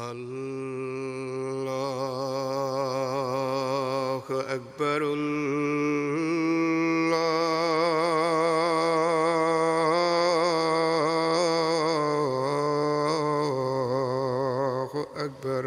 اللہ اکبر اللہ اکبر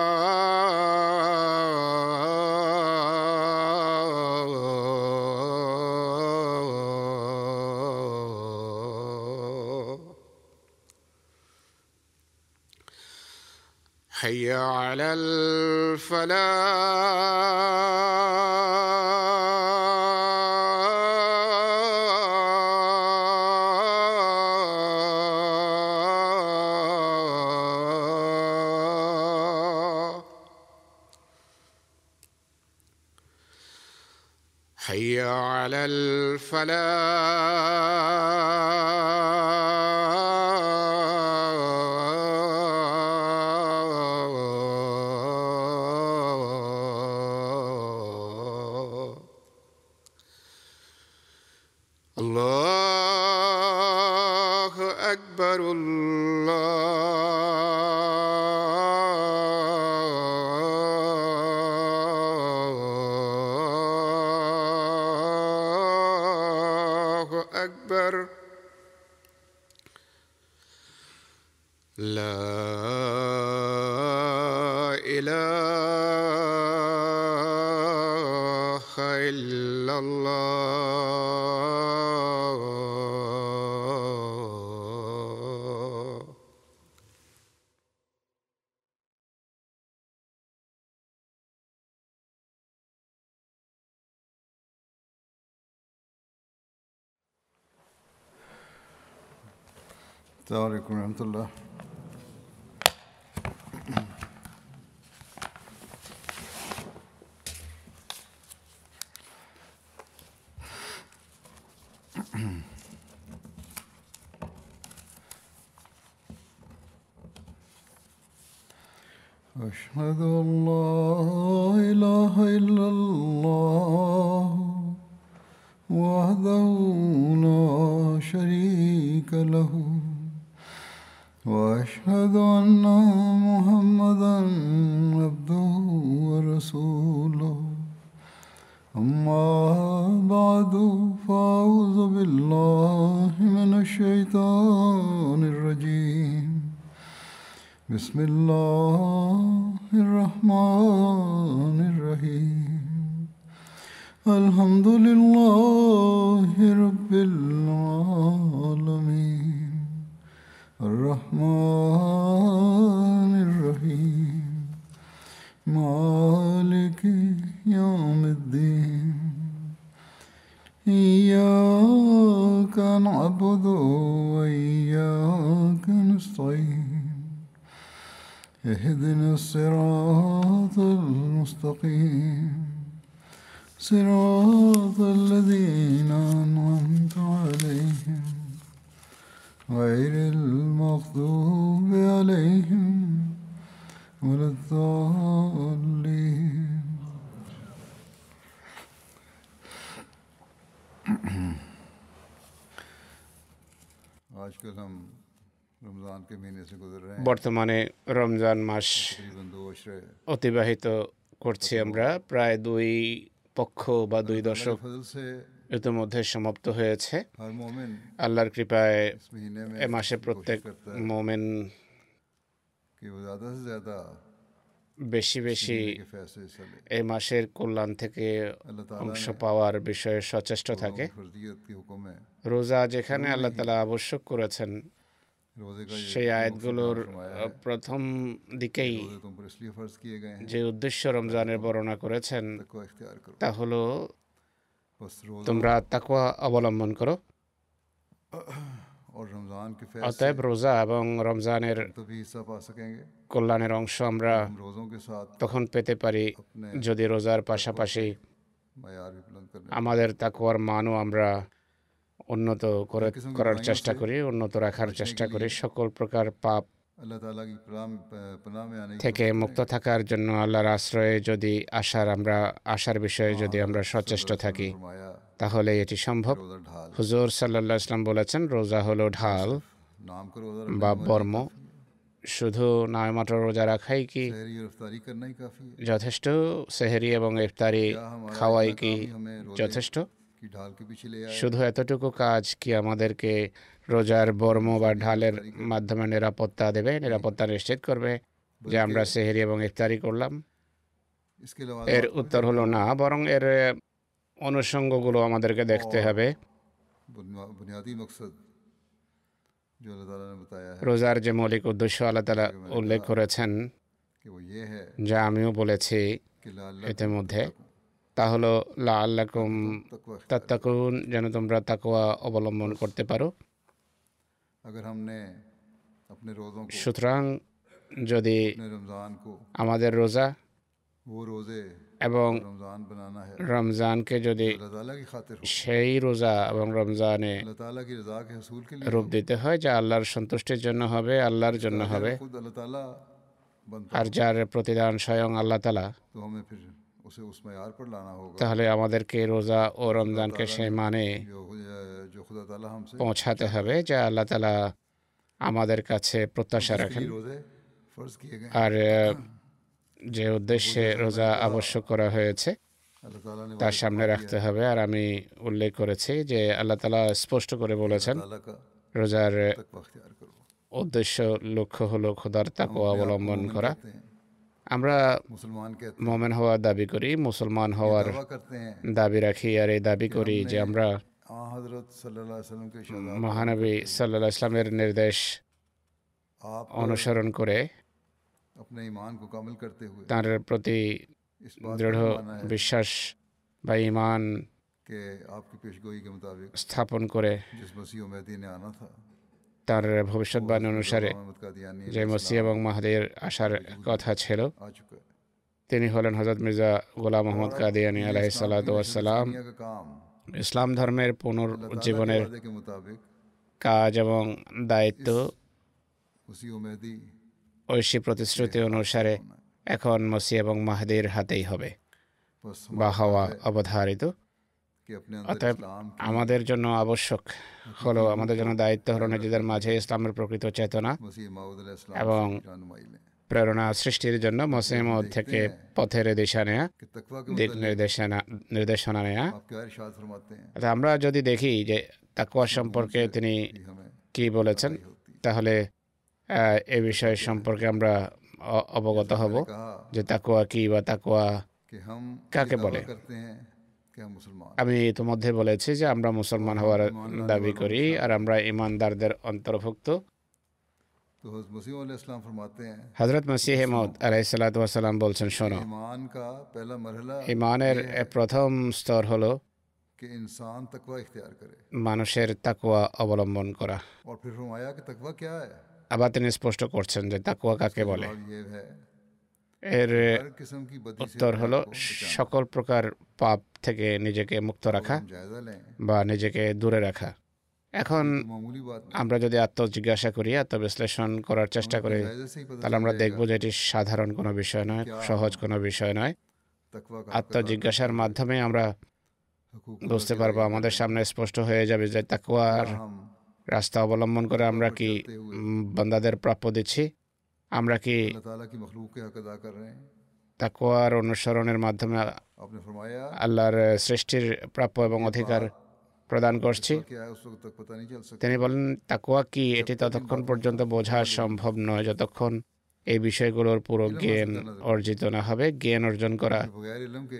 فلا أشهد أن لا إله إلا বর্তমানে রমজান মাস অতিবাহিত করছি আমরা। প্রায় দুই পক্ষ বা দুই দশক ইতিমধ্যে সমাপ্ত হয়েছে। আল্লাহর কৃপায় এ মাসে প্রত্যেক মোমেন বেশি বেশি এই মাসের কল্যাণ থেকে অংশ পাওয়ার বিষয়ে সচেষ্ট থাকে। রোজা যেখানে আল্লাহ তালা আবশ্যক করেছেন সেই আয়াতগুলোর প্রথম দিকেই যে উদ্দেশ্য রমজানের বর্ণনা করেছেন তা হলো তোমরা তাকুয়া অবলম্বন করো অতএব রোজা এবং রমজানের কল্যাণের অংশ আমরা তখন পেতে পারি যদি রোজার পাশাপাশি আমাদের তাকুয়ার মানও আমরা উন্নত করার চেষ্টা করি উন্নত রাখার চেষ্টা করি। সকল প্রকার পাপ থেকে মুক্ত থাকার জন্য আল্লাহর আশ্রয়ে যদি আসার আমরা আসার বিষয়ে যদি আমরা সচেষ্ট থাকি তাহলে এটি সম্ভব। হুজুর সাল্লাহ ইসলাম বলেছেন রোজা হলো ঢাল। বা বর্ম। শুধু নয়মাত্র রোজা রাখাই কি? যথেষ্ট। সেহেরি এবং ইফতারি খাওয়াই কি যথেষ্ট? শুধু এতটুকু কাজ কি আমাদেরকে রোজার বর্ম বা ঢালের মাধ্যমে নিরাপত্তা দেবে? নিরাপত্তা নিশ্চিত করবে যে আমরা সেহেরি এবং ইফতারি করলাম। এর উত্তর হলো না বরং এর অনুষঙ্গগুলো আমাদেরকে দেখতে হবে। রোজার যে মৌলিক উদ্দেশ্য আল্লাহ তালা উল্লেখ করেছেন যা আমিও বলেছি ইতিমধ্যে তা হলো লা আল্লাকুম তাত্তাকুন যেন তোমরা তাকোয়া অবলম্বন করতে পারো। সুতরাং যদি আমাদের রোজা এবং রমজানকে যদি সেই রোজা এবং রমজানে রূপ দিতে হয় যা আল্লাহর সন্তুষ্টির জন্য হবে আল্লাহর জন্য হবে। আর যার প্রতিদান স্বয়ং আল্লাহ তালা তাহলে আমাদেরকে রোজা ও রমজানকে সে মানে পৌঁছাতে হবে যা আল্লাহ তালা আমাদের কাছে প্রত্যাশা রাখেন আর যে উদ্দেশ্যে রোজা আবশ্যক করা হয়েছে তার সামনে রাখতে হবে আর আমি উল্লেখ করেছি যে আল্লাহ তালা স্পষ্ট করে বলেছেন রোজার উদ্দেশ্য লক্ষ্য হলো খোদার তাকে অবলম্বন করা আমরা মোমেন হওয়ার দাবি করি মুসলমান হওয়ার দাবি রাখি আর এই দাবি করি যে আমরা মহানবী সাল্লাহ ইসলামের নির্দেশ অনুসরণ করে তার প্রতি দৃঢ় বিশ্বাস বা ইমান স্থাপন করে। তার ভবিষ্যৎবাণী অনুসারে যে মসি এবং মাহাদির আসার কথা ছিল, তিনি হলেন হজরত মির্জা গোলাম মোহাম্মদ কাদিয়ানি আলাহ ইসলাম ধর্মের পুনর্জীবনের কাজ এবং দায়িত্ব ঐশী প্রতিশ্রুতি অনুসারে এখন মসি এবং মাহাদির হাতেই হবে। বা হওয়া অবধারিত। অতএব আমাদের জন্য আবশ্যক হলো আমাদের জন্য দায়িত্ব হলো নিজেদের মাঝে ইসলামের প্রকৃত চেতনা এবং প্রেরণা সৃষ্টির জন্য মসিম থেকে পথের দিশা নেয়া দিক নির্দেশনা নির্দেশনা নেয়া। আমরা যদি দেখি যে তাকুয়া সম্পর্কে তিনি কি বলেছেন তাহলে এ বিষয় সম্পর্কে আমরা অবগত হব যে তাকুয়া কি বা তাকুয়া কাকে বলে। আমি ইতিমধ্যে বলেছি যে আমরা মুসলমান হওয়ার দাবি করি আর আমরা ইমানদারদের অন্তর্ভুক্ত। হজরত মসিহ মৌদ আলাইসালাম বলছেন শোনো। ইমানের প্রথম স্তর হলো মানুষের তাকুয়া অবলম্বন করা। আবার তিনি স্পষ্ট করছেন যে তাকুয়া কাকে বলে। এর উত্তর হলো সকল প্রকার পাপ থেকে নিজেকে মুক্ত রাখা বা নিজেকে দূরে রাখা। এখন আমরা যদি আত্মজিজ্ঞাসা করি, আত্মবিশ্লেষণ করার চেষ্টা করি, তাহলে আমরা দেখব যে এটি সাধারণ কোনো বিষয় নয়, সহজ কোনো বিষয় নয়। আত্মজিজ্ঞাসার মাধ্যমে আমরা বুঝতে পারব, আমাদের সামনে স্পষ্ট হয়ে যাবে যে তাকুয়ার রাস্তা অবলম্বন করে আমরা কি বান্দাদের প্রাপ্য দিচ্ছি। আমরা কি তাকোয়ার অনুসরণের মাধ্যমে আল্লাহর সৃষ্টির প্রাপ্য এবং অধিকার প্রদান করছি। তিনি বলেন তাকোয়া কি? এটি ততক্ষণ পর্যন্ত বোঝা সম্ভব নয় যতক্ষণ এই বিষয়গুলোর পুরো জ্ঞান অর্জিত না হবে। জ্ঞান অর্জন করা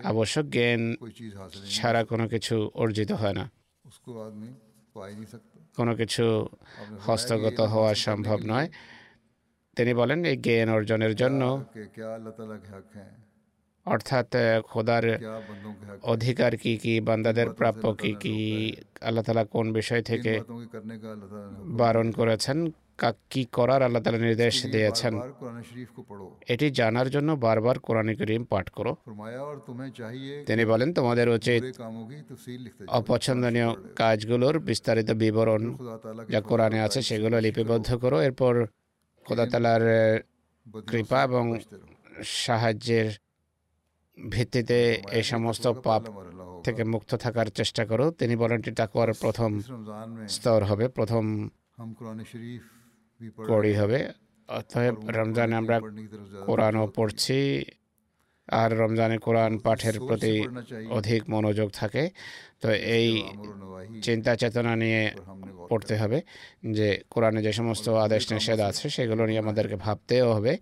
আবশ্যক জ্ঞান ছাড়া কোনো কিছু অর্জিত হয় না। কোনো কিছু হস্তগত হওয়া সম্ভব নয়। তিনি বলেন এই জ্ঞান অর্জনের জন্য অর্থাৎ খোদার অধিকার কি কি বান্দাদের প্রাপ্য কি কি আল্লাহ তালা কোন বিষয় থেকে বারণ করেছেন কি করার আল্লাহ তালা নির্দেশ দিয়েছেন। এটি জানার জন্য বারবার কোরআন করিম পাঠ করো। তিনি বলেন তোমাদের উচিত অপছন্দনীয় কাজগুলোর বিস্তারিত বিবরণ যা কোরআনে আছে সেগুলো লিপিবদ্ধ করো। এরপর খোদাতালার কৃপা এবং সাহায্যের ভিত্তিতে এই সমস্ত পাপ থেকে মুক্ত থাকার চেষ্টা করো। তিনি বলেন তাকুয়ার প্রথম স্তর হবে প্রথম কড়ি হবে। অতএব রমজানে আমরা কোরআনও পড়ছি। আর রমজানে কোরআন পাঠের প্রতি অধিক মনোযোগ থাকে। তো এই চিন্তা চেতনা নিয়ে পড়তে হবে যে কোরআনে যে সমস্ত আদেশ নিষেধ আছে। সেগুলো নিয়ে আমাদেরকে ভাবতেও হবে।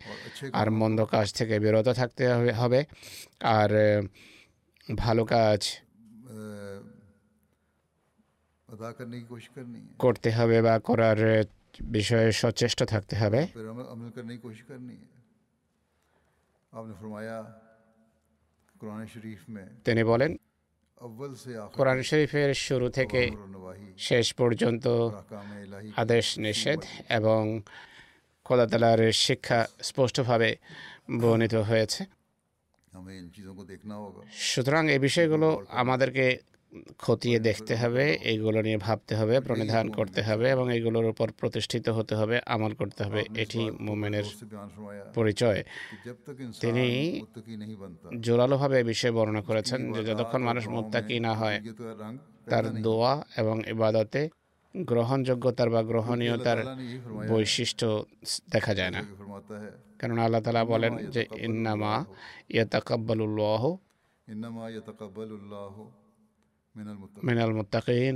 আর মন্দ কাজ থেকে বিরত থাকতে হবে আর ভালো কাজ করতে হবে বা করার বিষয়ে সচেষ্ট থাকতে হবে। তিনি বলেন কোরআন শরীফের শুরু থেকে শেষ পর্যন্ত আদেশ নিষেধ এবং খোদাতালার শিক্ষা স্পষ্টভাবে বর্ণিত হয়েছে। সুতরাং এই বিষয়গুলো আমাদেরকে খতিয়ে দেখতে হবে এইগুলো নিয়ে ভাবতে হবে প্রণিধান করতে হবে এবং এইগুলোর উপর প্রতিষ্ঠিত হতে হবে আমল করতে হবে এটি মোমেনের পরিচয়। তিনি জোরালোভাবে এ বিষয়ে বর্ণনা করেছেন যে যতক্ষণ মানুষ মোত্তাকি না হয় তার দোয়া এবং ইবাদতে গ্রহণযোগ্যতার বা গ্রহণীয়তার বৈশিষ্ট্য দেখা যায় না। কেননা আল্লাহ তালা বলেন যে ইন্নামা ইয়া ইন্নামা মিনাল মুত্তাকিন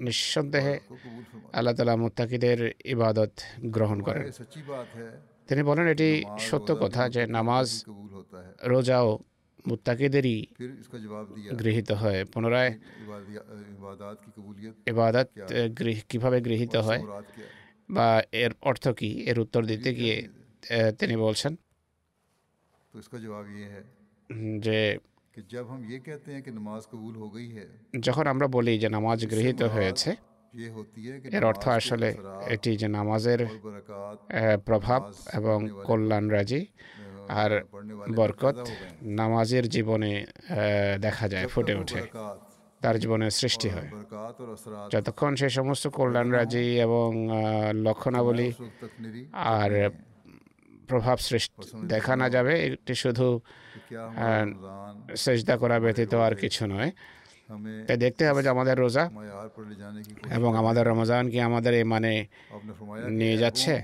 নিঃসন্দেহে আল্লাহ তালা মুত্তাকিদের ইবাদত গ্রহণ করেন। তিনি বলেন এটি সত্য কথা যে নামাজ রোজাও মুত্তাকিদেরই গৃহীত হয়। পুনরায় ইবাদত কীভাবে গৃহীত হয়? বা এর অর্থ কি? এর উত্তর দিতে গিয়ে তিনি বলছেন যে যখন আমরা বলি যে নামাজ গৃহীত হয়েছে এর অর্থ আসলে এটি যে নামাজের প্রভাব এবং কল্যাণ রাজি আর বরকত নামাজের জীবনে দেখা যায় ফুটে ওঠে। তার জীবনে সৃষ্টি হয়। যতক্ষণ সে সমস্ত কল্যাণ রাজি এবং লক্ষণাবলী আর প্রভাব সৃষ্টি দেখা না যাবে এটি শুধু সেজদা করা ব্যতীত আর কিছু নয় তাই দেখতে হবে যে আমাদের রোজা এবং আমাদের রমজান কি আমাদের এই মানে নিয়ে যাচ্ছে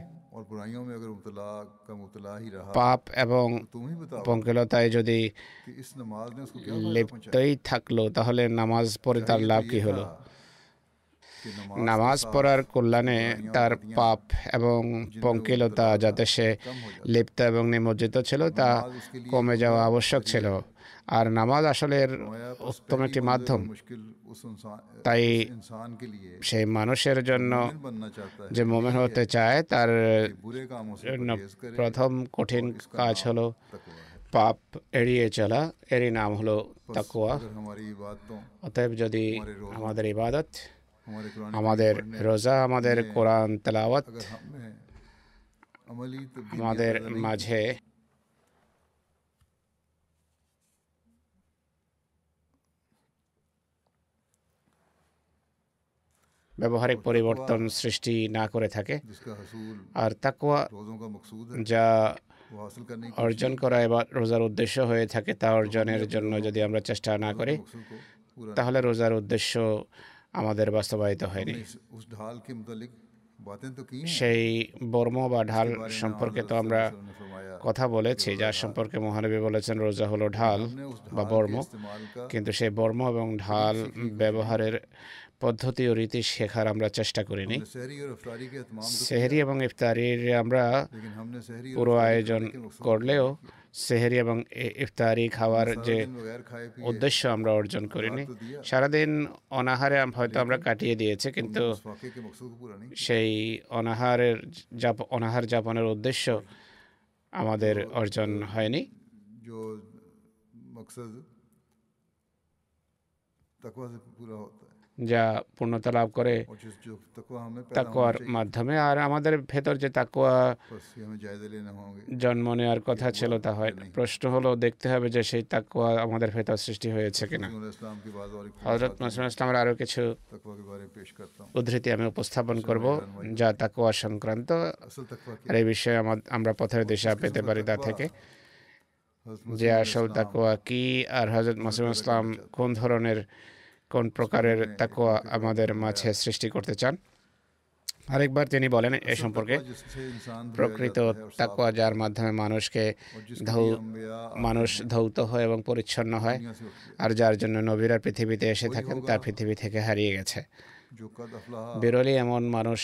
পাপ এবং পঙ্কিলতায় যদি লিপ্তই থাকল তাহলে নামাজ পড়ে তার লাভ কি হলো নামাজ পড়ার কল্যাণে তার পাপ এবং পঙ্কিলতা যাতে সে লিপ্ত এবং নিমজ্জিত ছিল তা কমে যাওয়া আবশ্যক ছিল। আর নামাজ আসলে উত্তম একটি মাধ্যম। তাই সেই মানুষের জন্য যে মোমেন হতে চায়, তার জন্য প্রথম কঠিন কাজ হলো পাপ এড়িয়ে চলা। এরই নাম হলো তাকুয়া অতএব যদি আমাদের ইবাদত আমাদের রোজা আমাদের কোরআন তেলাওয়াত আমাদের মাঝে ব্যবহারিক পরিবর্তন সৃষ্টি না করে থাকে আর তাকুয়া যা অর্জন করা এবার রোজার উদ্দেশ্য হয়ে থাকে তা অর্জনের জন্য যদি আমরা চেষ্টা না করি তাহলে রোজার উদ্দেশ্য আমাদের বাস্তবায়িত হয়নি। সেই বর্ম বা ঢাল সম্পর্কে তো আমরা কথা বলেছি যার সম্পর্কে মহানবী বলেছেন রোজা হলো ঢাল বা বর্ম। কিন্তু সেই বর্ম এবং ঢাল ব্যবহারের পদ্ধতি ও রীতি শেখার আমরা চেষ্টা করিনি। সেহরি এবং ইফতারির আমরা পুরো আয়োজন করলেও সেহেরি এবং ইফতারি খাওয়ার যে উদ্দেশ্য আমরা অর্জন করিনি। সারাদিন অনাহারে হয়তো আমরা কাটিয়ে দিয়েছি কিন্তু সেই অনাহারের যাপ অনাহার যাপনের উদ্দেশ্য আমাদের অর্জন হয়নি। যা পূর্ণতা লাভ করে তাকোয়ার মাধ্যমে। আর আমাদের ভেতর যে তাকুয়া জন্ম নেওয়ার কথা ছিল তা হয় প্রশ্ন হলো, দেখতে হবে যে সেই তাকুয়া আমাদের ভেতর সৃষ্টি হয়েছে কিনা। হজরত নসরুল ইসলামের আরও কিছু উদ্ধৃতি আমি উপস্থাপন করব, যা তাকুয়া সংক্রান্ত। আর এই বিষয়ে আমরা পথের দিশা পেতে পারি তা থেকে। যে আসল তাকুয়া কি? আর হজরত মাসুম ইসলাম কোন ধরনের কোন প্রকারের তাকুয়া আমাদের মাঝে সৃষ্টি করতে চান? আরেকবার তিনি বলেন এ সম্পর্কে, প্রকৃত তাকুয়া যার মাধ্যমে মানুষকে ধৌ, মানুষ ধৌত হয় এবং পরিচ্ছন্ন হয়, আর যার জন্য নবীরা পৃথিবীতে এসে থাকেন তা পৃথিবী থেকে হারিয়ে গেছে। বিরলই এমন মানুষ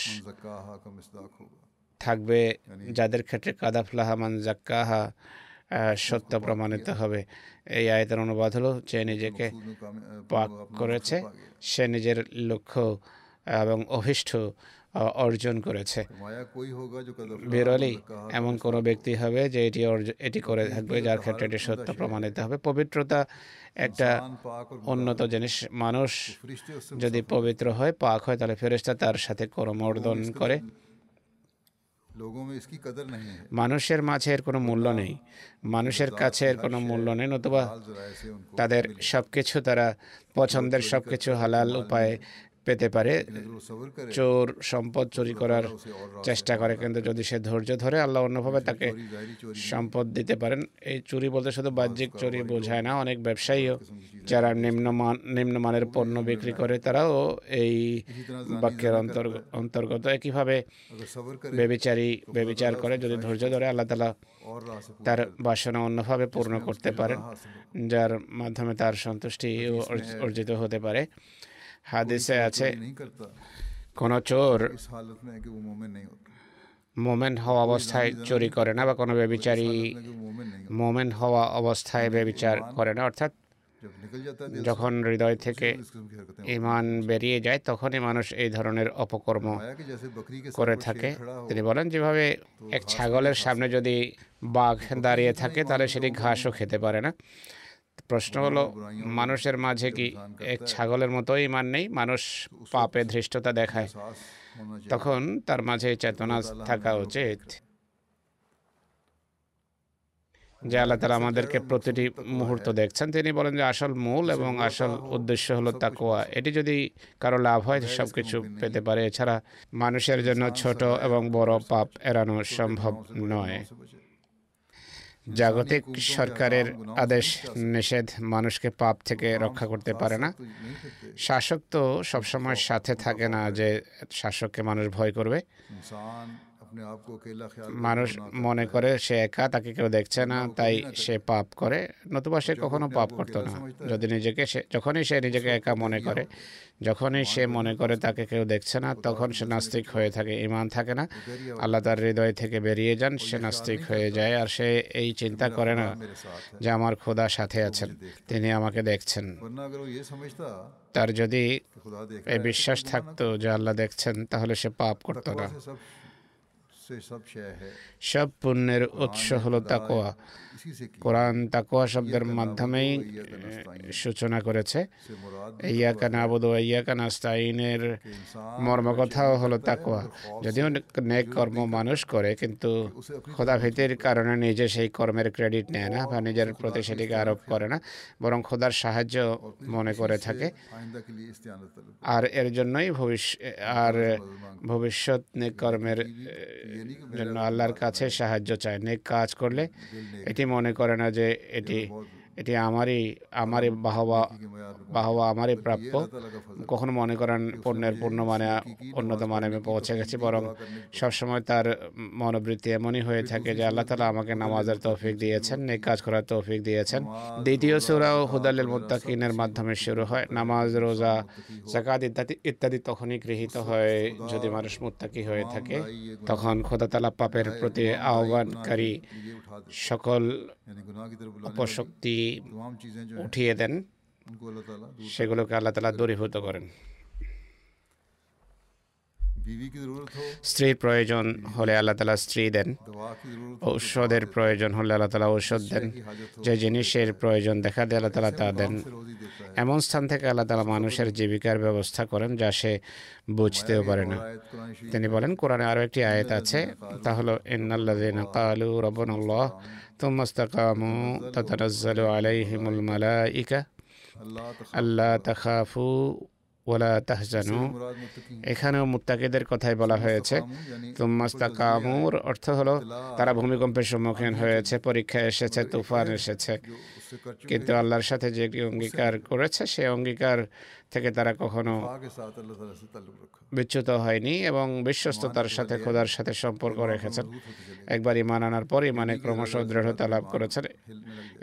থাকবে যাদের ক্ষেত্রে কাদাফলাহা মান জাক্কাহা সত্য প্রমাণিত হবে। এই আয়তের অনুবাদ হলো যে নিজেকে পাক করেছে, সে নিজের লক্ষ্য এবং অভিষ্ট অর্জন করেছে। বিরলই এমন কোনো ব্যক্তি হবে যে এটি এটি করে থাকবে যার ক্ষেত্রে এটি সত্য প্রমাণিত হবে। পবিত্রতা একটা উন্নত জিনিস। মানুষ যদি পবিত্র হয়, পাক হয়, তাহলে ফেরেস্তা তার সাথে করমর্দন করে। মানুষের মাঝে এর কোনো মূল্য নেই মানুষের কাছে এর কোনো মূল্য নেই নতুবা তাদের সব কিছু তারা পছন্দের সব কিছু হালাল উপায়ে পেতে পারে। চোর সম্পদ চুরি করার চেষ্টা করে, কিন্তু যদি সে ধৈর্য ধরে, আল্লাহ অন্যভাবে তাকে সম্পদ দিতে পারেন। এই চুরি বলতে শুধু বাহ্যিক চুরি বোঝায় না, অনেক ব্যবসায়ীও যারা নিম্নমান, নিম্নমানের পণ্য বিক্রি করে, তারাও এই বাক্যের অন্তর্গত একইভাবে বেবিচারি বেবিচার করে। যদি ধৈর্য ধরে, আল্লাহ তালা তার বাসনা অন্যভাবে পূর্ণ করতে পারেন, যার মাধ্যমে তার সন্তুষ্টি অর্জিত হতে পারে। হাদিসে আছে কোনো চোর মোমেন্ট হওয়া অবস্থায় চুরি করে না বা কোনো ব্যবিচারী মোমেন্ট হওয়া অবস্থায় ব্যবিচার করে না। অর্থাৎ যখন হৃদয় থেকে ইমান বেরিয়ে যায় তখনই মানুষ এই ধরনের অপকর্ম করে থাকে। তিনি বলেন যেভাবে এক ছাগলের সামনে যদি বাঘ দাঁড়িয়ে থাকে তাহলে সেটি ঘাসও খেতে পারে না। প্রশ্ন হলো মানুষের মাঝে কি এক ছাগলের মতো ইমান নেই? মানুষ পাপে ধৃষ্টতা দেখায়। তখন তার মাঝে চেতনা থাকা উচিত। যে আল্লাহ তারা আমাদেরকে প্রতিটি মুহূর্ত দেখছেন তিনি বলেন যে আসল মূল এবং আসল উদ্দেশ্য হলো তাকোয়া এটি যদি কারও লাভ হয় সব কিছু পেতে পারে। এছাড়া মানুষের জন্য ছোট এবং বড় পাপ এড়ানো সম্ভব নয়। জাগতিক সরকারের আদেশ নিষেধ মানুষকে পাপ থেকে রক্ষা করতে পারে না। শাসক তো সবসময় সাথে থাকে না যে শাসককে মানুষ ভয় করবে। মানুষ মনে করে সে একা তাকে কেউ দেখছে না তাই সে পাপ করে। নতুবা সে কখনো পাপ করতো না। যদি নিজেকে সে যখনই সে নিজেকে একা মনে করে যখনই সে মনে করে তাকে কেউ দেখছে না তখন সে নাস্তিক হয়ে থাকে ইমান থাকে না। আল্লাহ তার হৃদয় থেকে বেরিয়ে যান সে নাস্তিক হয়ে যায় আর সে এই চিন্তা করে না যে আমার খোদা সাথে আছেন তিনি আমাকে দেখছেন। তার যদি এই বিশ্বাস থাকতো যে আল্লাহ দেখছেন তাহলে সে পাপ করতো না। সব পুণ্যের উৎস হল তাকোয়া কোরআন তাকোয়া শব্দের মাধ্যমেই সূচনা করেছে। ইয়াকা নাবুদ ও ইয়াকা নাস্তাইনের মর্মকথাও হলো তাকোয়া যদিও নেক কর্ম মানুষ করে, কিন্তু খোদাভীতির কারণে নিজে সেই কর্মের ক্রেডিট নেয় না বা নিজের প্রতি সেটিকে আরোপ করে না, বরং খোদার সাহায্য মনে করে থাকে। আর এর জন্যই ভবিষ্য আর ভবিষ্যৎ নেক কর্মের জন্য আল্লাহর কাছে সাহায্য চায়। নেক কাজ করলে এটি মনে করে না যে এটি এটি আমারই আমারই বাহবা বাহবা আমারই প্রাপ্য কখনো মনে করেন পণ্যের পূর্ণ মানে উন্নত মানে আমি পৌঁছে গেছি বরং সবসময় তার মনোবৃত্তি এমনই হয়ে থাকে যে আল্লাহ তালা আমাকে নামাজের তৌফিক দিয়েছেন এই কাজ করার তৌফিক দিয়েছেন দ্বিতীয় সুরাও হুদালিল মুতাকিনের মাধ্যমে শুরু হয় নামাজ রোজা জাকাত ইত্যাদি ইত্যাদি তখনই গৃহীত হয় যদি মানুষ মুত্তাকি হয়ে থাকে তখন খোদাতালা পাপের প্রতি আহ্বানকারী সকল অপশক্তি উঠিয়ে দেন। সেগুলোকে আল্লাহ তালা দূরীভূত করেন। স্ত্রীর প্রয়োজন হলে আল্লাহ তালা স্ত্রী দেন। ঔষধের প্রয়োজন হলে আল্লাহ তালা ঔষধ দেন। যে জিনিসের প্রয়োজন দেখা দেয় আল্লাহ তালা তা দেন। এমন স্থান থেকে আল্লাহ তালা মানুষের জীবিকার ব্যবস্থা করেন যা সে বুঝতেও পারে না। তিনি বলেন, কোরআনে আরও একটি আয়াত আছে। তা হলো ইন্নাল্লাহ কালু রবন ثم استقاموا تتنزل عليهم الملائكة. ألا تخافوا. ওলা তাহজানু। এখানেও মুত্তাকিদের কথাই বলা হয়েছে তুমাস্তাকামুর অর্থ হলো তারা ভূমিকম্পের সম্মুখীন হয়েছে পরীক্ষা এসেছে তুফান এসেছে। কিন্তু আল্লাহর সাথে যে অঙ্গীকার করেছে সে অঙ্গীকার থেকে তারা কখনো বিচ্যুত হয়নি এবং বিশ্বস্ততার সাথে খোদার সাথে সম্পর্ক রেখেছেন। একবার ইমান আনার পর ইমানে ক্রমশ দৃঢ়তা লাভ করেছেন।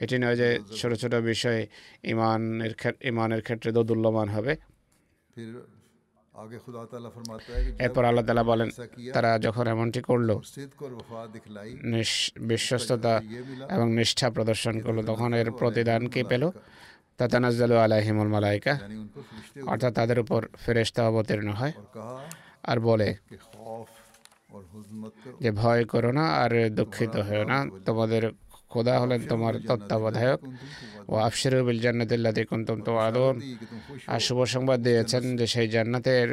এটি নয় যে ছোট ছোট বিষয়ে ইমানের ইমানের ক্ষেত্রে দোদুল্যমান হবে। এরপর আল্লাহ তালা বলেন তারা যখন এমনটি করল বিশ্বস্ততা এবং নিষ্ঠা প্রদর্শন করল। তখন এর প্রতিদান কে পেল? তাতানাজ্জালু আলাহিমুল মালাইকা। অর্থাৎ তাদের উপর ফেরেস্তা অবতীর্ণ হয়। আর বলে যে ভয় করো না আর দুঃখিত হয়েও না। তোমাদের খোদা হলেন তোমার তত্ত্বাবধায়ক। ও আফসিরু বিল জান্নাতিল্লাদি কুন্তুম তো আর শুভ সংবাদ দিয়েছেন যে সেই জান্নাতের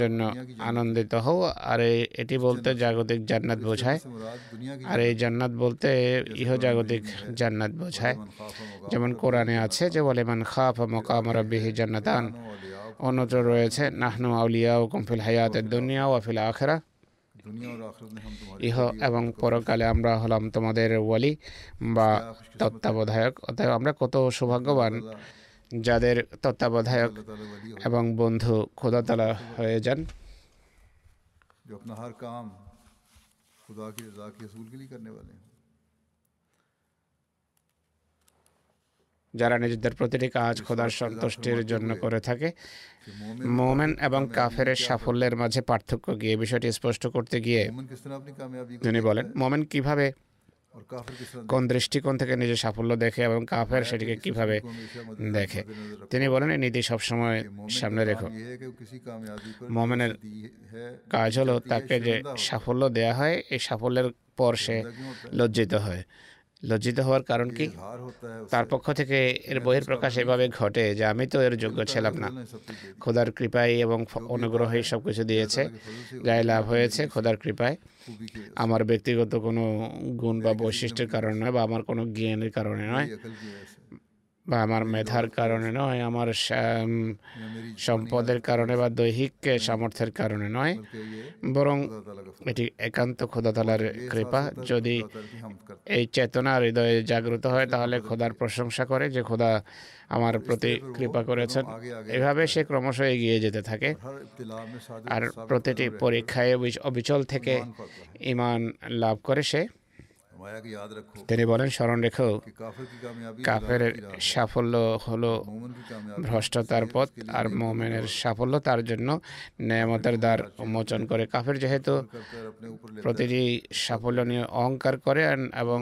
জন্য আনন্দিত হও। আর এটি বলতে জাগতিক জান্নাত বোঝায়। আর এই জান্নাত বলতে ইহ জাগতিক জান্নাত বোঝায়। যেমন কোরআনে আছে যে বলে মান খাফ মকাম রব্বিহি জান্নাতান। অন্যত্র রয়েছে, নাহনু আউলিয়া ও কুমফিল হায়াতের দুনিয়া ওয়াফিল আখেরা। ইহ এবং পরকালে আমরা হলাম তোমাদের ওয়ালি বা তত্ত্বাবধায়ক। অতএব আমরা কত সৌভাগ্যবান যাদের তত্ত্বাবধায়ক এবং বন্ধু খোদাতলা হয়ে যান। যারা নিজেদের প্রতিটি কাজ খোদার সন্তুষ্টির জন্য করে থাকে মোমেন এবং কাফের সাফল্যের মাঝে পার্থক্য গিয়ে বিষয়টি স্পষ্ট করতে গিয়ে তিনি বলেন, মোমেন কীভাবে কোন দৃষ্টিকোণ থেকে নিজের সাফল্য দেখে এবং কাফের সেটিকে কীভাবে দেখে? তিনি বলেন, এই নীতি সবসময় সামনে রেখো। মোমেনের কাজ হলো তাকে যে সাফল্য দেয়া হয়, এই সাফল্যের পর সে লজ্জিত হয়। লজ্জিত হওয়ার কারণ কি? তার পক্ষ থেকে এর বহির প্রকাশ এভাবে ঘটে যে আমি তো এর যোগ্য ছিলাম না। খোদার কৃপায় এবং অনুগ্রহে সব কিছু দিয়েছে। গায়ে লাভ হয়েছে খোদার কৃপায়। আমার ব্যক্তিগত কোনো গুণ বা বৈশিষ্ট্যের কারণে নয় বা আমার কোনো জ্ঞানের কারণে নয়। বা আমার মেধার কারণে নয়, আমার সম্পদের কারণে বা দৈহিক সামর্থ্যের কারণে নয়, বরং এটি একান্ত খোদাতালার কৃপা। যদি এই চেতনা হৃদয়ে জাগ্রত হয়, তাহলে খোদার প্রশংসা করে যে খোদা আমার প্রতি কৃপা করেছেন। এভাবে সে ক্রমশ এগিয়ে যেতে থাকে। আর প্রতিটি পরীক্ষায় অবিচল থেকে ইমান লাভ করে সে। তিনি বলেন স্মরণ রেখেও কাফের সাফল্য হলো ভ্রষ্টতার পথ আর মোমেনের সাফল্য তার জন্য নেয়ামতের দ্বার উন্মোচন করে। কাফের যেহেতু প্রতিটি সাফল্য নিয়ে অহংকার করে এবং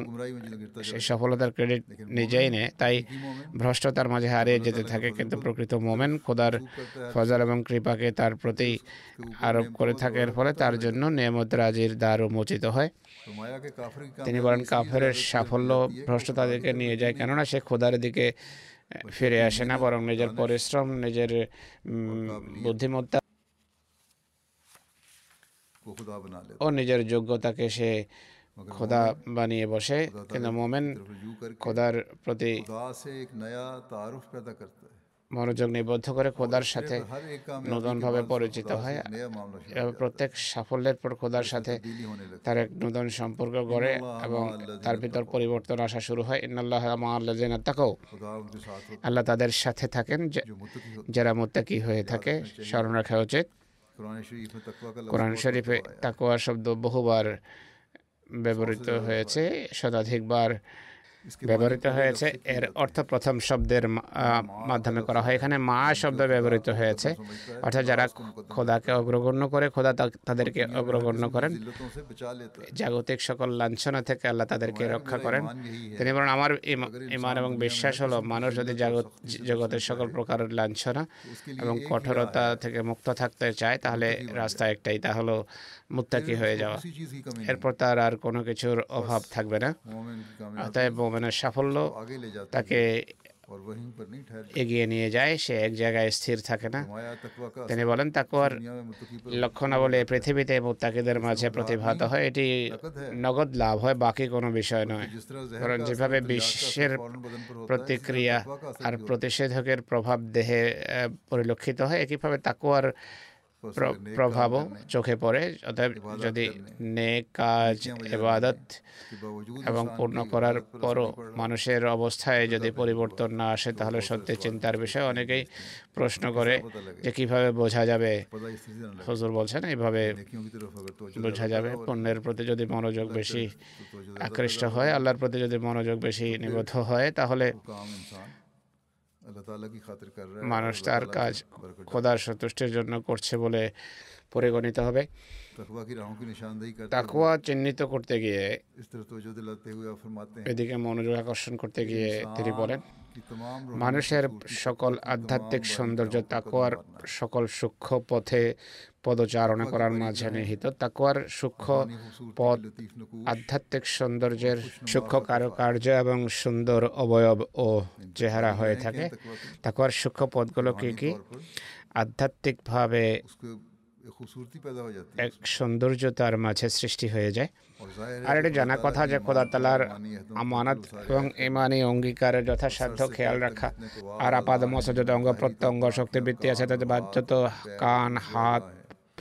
সেই সফলতার ক্রেডিট নিজেই নেয় তাই ভ্রষ্টতার মাঝে হারিয়ে যেতে থাকে। কিন্তু প্রকৃত মোমেন খোদার ফজল এবং কৃপাকে তার প্রতি আরোপ করে থাকে। এর ফলে তার জন্য নেয়ামত রাজির দ্বার উন্মোচিত হয়। তিনি করেন কাফের সাফল্য ভ্রষ্ট তাদেরকে নিয়ে যায়। কেননা সে খোদার দিকে ফিরে আসে না, বরং নিজের পরিশ্রম, নিজের বুদ্ধিমত্তা ও নিজের যোগ্যতাকে সে খোদা বানিয়ে বসে। কিন্তু মোমেন খোদার প্রতি মনোযোগ নিবদ্ধ করে খোদার সাথে নতুনভাবে পরিচিত হয়। প্রত্যেক সাফল্যের পর খোদার সাথে তার এক নতুন সম্পর্ক গড়ে এবং তার ভিতর পরিবর্তন আসা শুরু হয়। ইন্নআল্লাহ আল্লাহ তাকাও আল্লাহ তাদের সাথে থাকেন যারা মুত্তাকি হয়ে থাকে। স্মরণ রাখা উচিত। কোরআন শরীফে তাকোয়া শব্দ বহুবার ব্যবহৃত হয়েছে। শতাধিকবার ব্যবহৃত হয়েছে। এর অর্থ প্রথম শব্দের মাধ্যমে করা হয়। এখানে মা শব্দ ব্যবহৃত হয়েছে। অর্থাৎ যারা খোদাকে অগ্রগণ্য করে খোদা তাদেরকে অগ্রগণ্য করেন। জাগতিক সকল লাঞ্ছনা থেকে আল্লাহ তাদেরকে রক্ষা করেন। তিনি বলেন আমার ইমান এবং বিশ্বাস হলো মানুষ যদি জাগত জগতের সকল প্রকারের লাঞ্ছনা এবং কঠোরতা থেকে মুক্ত থাকতে চায় তাহলে রাস্তা একটাই। তা হলো মুত্তাকি হয়ে যাওয়া। এরপর তার আর কোনো কিছুর অভাব থাকবে না। অতএব মোমেনের সাফল্য তাকে এগিয়ে নিয়ে যায়। সে এক জায়গায় স্থির থাকে না। তিনি বলেন তাকুয়ার লক্ষণাবলী পৃথিবীতে মুত্তাকিদের মাঝে প্রতিভাত হয়। এটি নগদ লাভ হয়, বাকি কোনো বিষয় নয়। কারণ যেভাবে বিশ্বের প্রতিক্রিয়া আর প্রতিষেধকের প্রভাব দেহে পরিলক্ষিত হয়, একইভাবে তাকুয়ার প্রভাবও চোখে পড়ে অতএব যদি নে কাজ এবাদত এবং পূর্ণ করার পরও মানুষের অবস্থায় যদি পরিবর্তন না আসে তাহলে সত্যি চিন্তার বিষয় অনেকেই প্রশ্ন করে যে কীভাবে বোঝা যাবে। হজুর বলছেন এইভাবে বোঝা যাবে পণ্যের প্রতি যদি মনোযোগ বেশি আকৃষ্ট হয় আল্লাহর প্রতি যদি মনোযোগ বেশি নিবদ্ধ হয় তাহলে মানুষ তার কাজ খোদার সন্তুষ্টির জন্য করছে বলে পরিগণিত হবে। তাকুয়া চিহ্নিত করতে গিয়ে এদিকে মনোযোগ আকর্ষণ করতে গিয়ে তিনি বলেন। মানুষের সকল আধ্যাত্মিক সৌন্দর্য তাকোয়ার সকল সূক্ষ্ম পথে পদচারণা করার মাঝে নিহিত। তাকোয়ার সূক্ষ্ম পথ আধ্যাত্মিক সৌন্দর্যের সূক্ষ্ম কারুকার্য এবং সুন্দর অবয়ব ও চেহারা হয়ে থাকে। তাকোয়ার সূক্ষ্ম পদগুলো কি কি? আধ্যাত্মিকভাবে এক সৌন্দর্য তার মাঝে সৃষ্টি হয়ে যায়। আর এটা জানা কথা যে খোদা তালার আমানত এবং ইমানি অঙ্গীকারের যথাসাধ্য খেয়াল রাখা। আর আপাদ মসজদ অঙ্গ প্রত্যঙ্গ, শক্তিবৃত্তি আছে, তাতে বাধ্যত কান, হাত,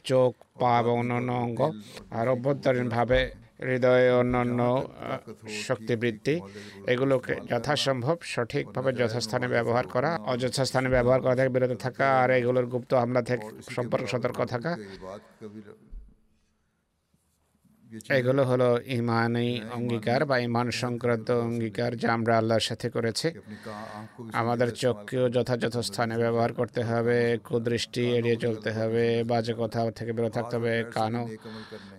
চোখ, পা এবং অন্যান্য অঙ্গ। আর অভ্যন্তরীণভাবে হৃদয়ে অন্যান্য শক্তিবৃত্তি, এগুলোকে যথাসম্ভব সঠিকভাবে যথাস্থানে ব্যবহার করা, অযথা স্থানে ব্যবহার করা থেকে বিরত থাকা। আর এগুলোর গুপ্ত হামলা থেকে সম্পর্কে সতর্ক থাকা। এগুলো হলো ইমানি অঙ্গীকার বা ইমান সংক্রান্ত অঙ্গীকার। যা আমরা আল্লাহর সাথে করেছি। আমাদের চোখকেও যথাযথ স্থানে ব্যবহার করতে হবে কুদৃষ্টি এড়িয়ে চলতে হবে বাজে কথা থেকে বেরোতে থাকতে হবে কানও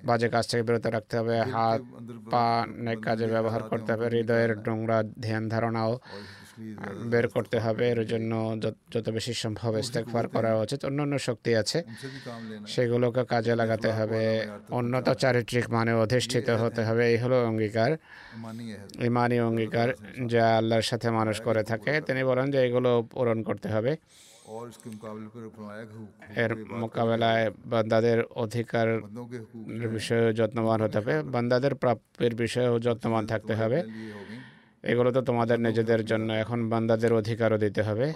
বাজে কাজ থেকে বিরত রাখতে হবে হাত পা অনেক কাজে ব্যবহার করতে হবে হৃদয়ের নোংরা ধ্যান ধারণাও। বের করতে হবে এর জন্য যত বেশি সম্ভব ইস্তেকফার করা উচিত অন্যান্য শক্তি আছে। সেগুলোকে কাজে লাগাতে হবে। অন্যত চারিত্রিক মানে অধিষ্ঠিত হতে হবে এই হলো অঙ্গীকার। ইমানি অঙ্গীকার যা আল্লাহর সাথে মানুষ করে থাকে। তিনি বলেন যে এগুলো পূরণ করতে হবে। এর মোকাবেলায় বান্দাদের অধিকার বিষয়ে যত্নবান হতে হবে। বান্দাদের প্রাপ্যের বিষয়েও যত্নবান থাকতে হবে। এগুলো তো তোমাদের নিজেদের জন্য। এখন বান্দাদের অধিকারও দিতে হবে।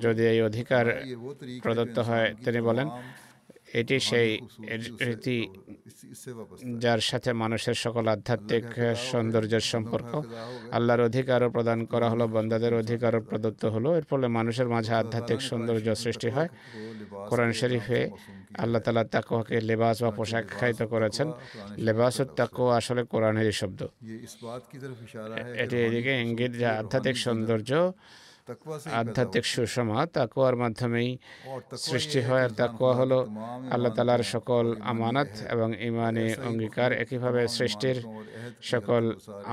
যদি এই অধিকার প্রদত্ত হয় তিনি বলেন এটি সেই রীতি যার সাথে মানুষের সকল আধ্যাত্মিক সৌন্দর্যের সম্পর্ক আল্লাহর অধিকারও প্রদান করা হলো বন্দাদের অধিকারও প্রদত্ত হলো। এর ফলে মানুষের মাঝে আধ্যাত্মিক সৌন্দর্য সৃষ্টি হয়। কোরআন শরীফে আল্লাহ তালা তাকোয়াকে লেবাস বা পোশাক খায়িত করেছেন। লেবাস তাকুয়া আসলে কোরআনেরই শব্দ। এটি এদিকে ইঙ্গিত যে আধ্যাত্মিক সৌন্দর্য আধ্যাত্মিক সুষমা তাকুয়ার মাধ্যমেই সৃষ্টি হয়। আর তাকুয়া হলো আল্লাহ তালার সকল আমানত এবং ইমানে অঙ্গীকার একইভাবে সৃষ্টির সকল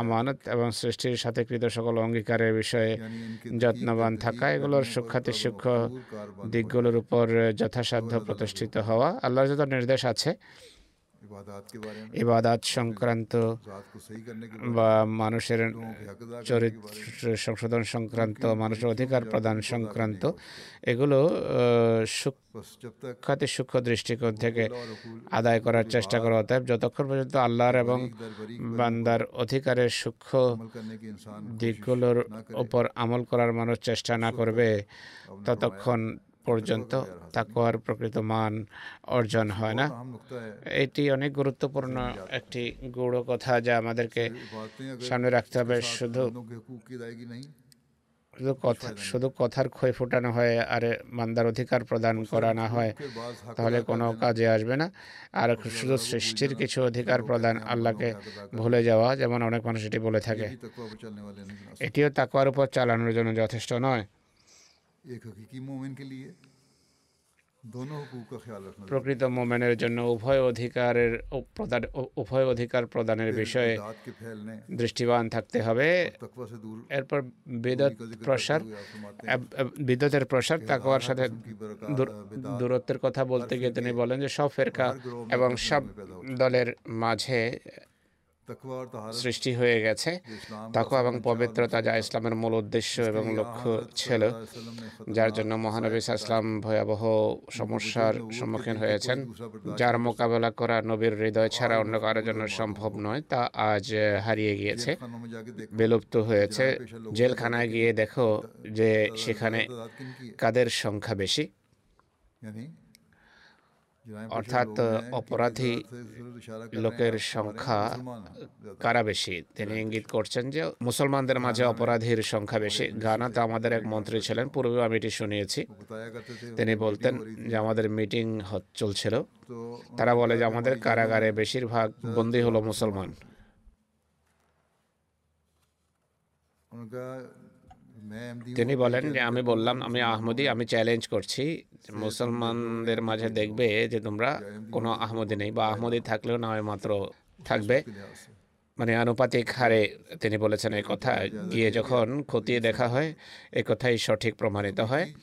আমানত এবং সৃষ্টির সাথে কৃত সকল অঙ্গীকারের বিষয়ে যত্নবান থাকা এগুলোর সুখ্যাতি সূক্ষ্ম দিকগুলোর উপর যথাসাধ্য প্রতিষ্ঠিত হওয়া। আল্লাহর যত নির্দেশ আছে ইবাদাত সংক্রান্ত বা মানুষের চরিত্র সংশোধন সংক্রান্ত মানুষের অধিকার প্রদান সংক্রান্ত এগুলো খাতে সূক্ষ্ম দৃষ্টিকোণ থেকে আদায় করার চেষ্টা করা অতএব যতক্ষণ পর্যন্ত আল্লাহর এবং বান্দার অধিকারের সূক্ষ্ম দিকগুলোর উপর আমল করার মানুষ চেষ্টা না করবে ততক্ষণ পর্যন্ত তাকোয়ার প্রকৃত মান অর্জন হয় না। এটি অনেক গুরুত্বপূর্ণ একটি গৌড় কথা যা আমাদেরকে সামনে রাখতে হবে। শুধু শুধু কথা শুধু কথার ক্ষয় ফোটানো হয় আর মান্দার অধিকার প্রদান করা না হয়, তাহলে কোনো কাজে আসবে না। আর শুধু সৃষ্টির কিছু অধিকার প্রদান আল্লাহকে ভুলে যাওয়া, যেমন অনেক মানুষ এটি বলে থাকে। এটিও তাকওয়ার উপর চালানোর জন্য যথেষ্ট নয়। প্রকৃত মোমেনের জন্য উভয় অধিকারের প্রদান উভয় অধিকার প্রদানের বিষয়ে দৃষ্টিবান থাকতে হবে। এরপর বিদত প্রসার বিদতের প্রসার তাকওয়ার সাথে দূরত্বের কথা বলতে গিয়ে তিনি বলেন যে সব ফেরকা এবং সব দলের মাঝে সৃষ্টি হয়ে গেছে। তাকওয়া এবং পবিত্রতা যা ইসলামের মূল উদ্দেশ্য এবং লক্ষ্য ছিল যার জন্য মহানবী ইসলাম ভয়াবহ সমস্যার সম্মুখীন হয়েছেন। যার মোকাবেলা করা নবীর হৃদয় ছাড়া অন্য কারোর জন্য সম্ভব নয় তা আজ হারিয়ে গিয়েছে। বিলুপ্ত হয়েছে। জেলখানায় গিয়ে দেখো যে সেখানে কাদের সংখ্যা বেশি? অর্থাৎ অপরাধী লোকের সংখ্যা কারা বেশি? তিনি ইঙ্গিত করছেন যে মুসলমানদের মাঝে অপরাধীর সংখ্যা বেশি। গানাতে আমাদের এক মন্ত্রী ছিলেন পূর্বে আমি এটি শুনিয়েছি। তিনি বলতেন যে আমাদের মিটিং চলছিল। তারা বলে যে আমাদের কারাগারে বেশিরভাগ বন্দী হলো মুসলমান। তিনি বলেন যে আমি বললাম আমি আহমদি আমি চ্যালেঞ্জ করছি। মুসলমানদের মাঝে দেখবে যে তোমরা কোনো আহমদি নেই বা আহমদি থাকলেও নয় মাত্র থাকবে। মানে আনুপাতিক হারে তিনি বলেছেন এই কথা। গিয়ে যখন খতিয়ে দেখা হয় এ কথাই সঠিক প্রমাণিত হয়।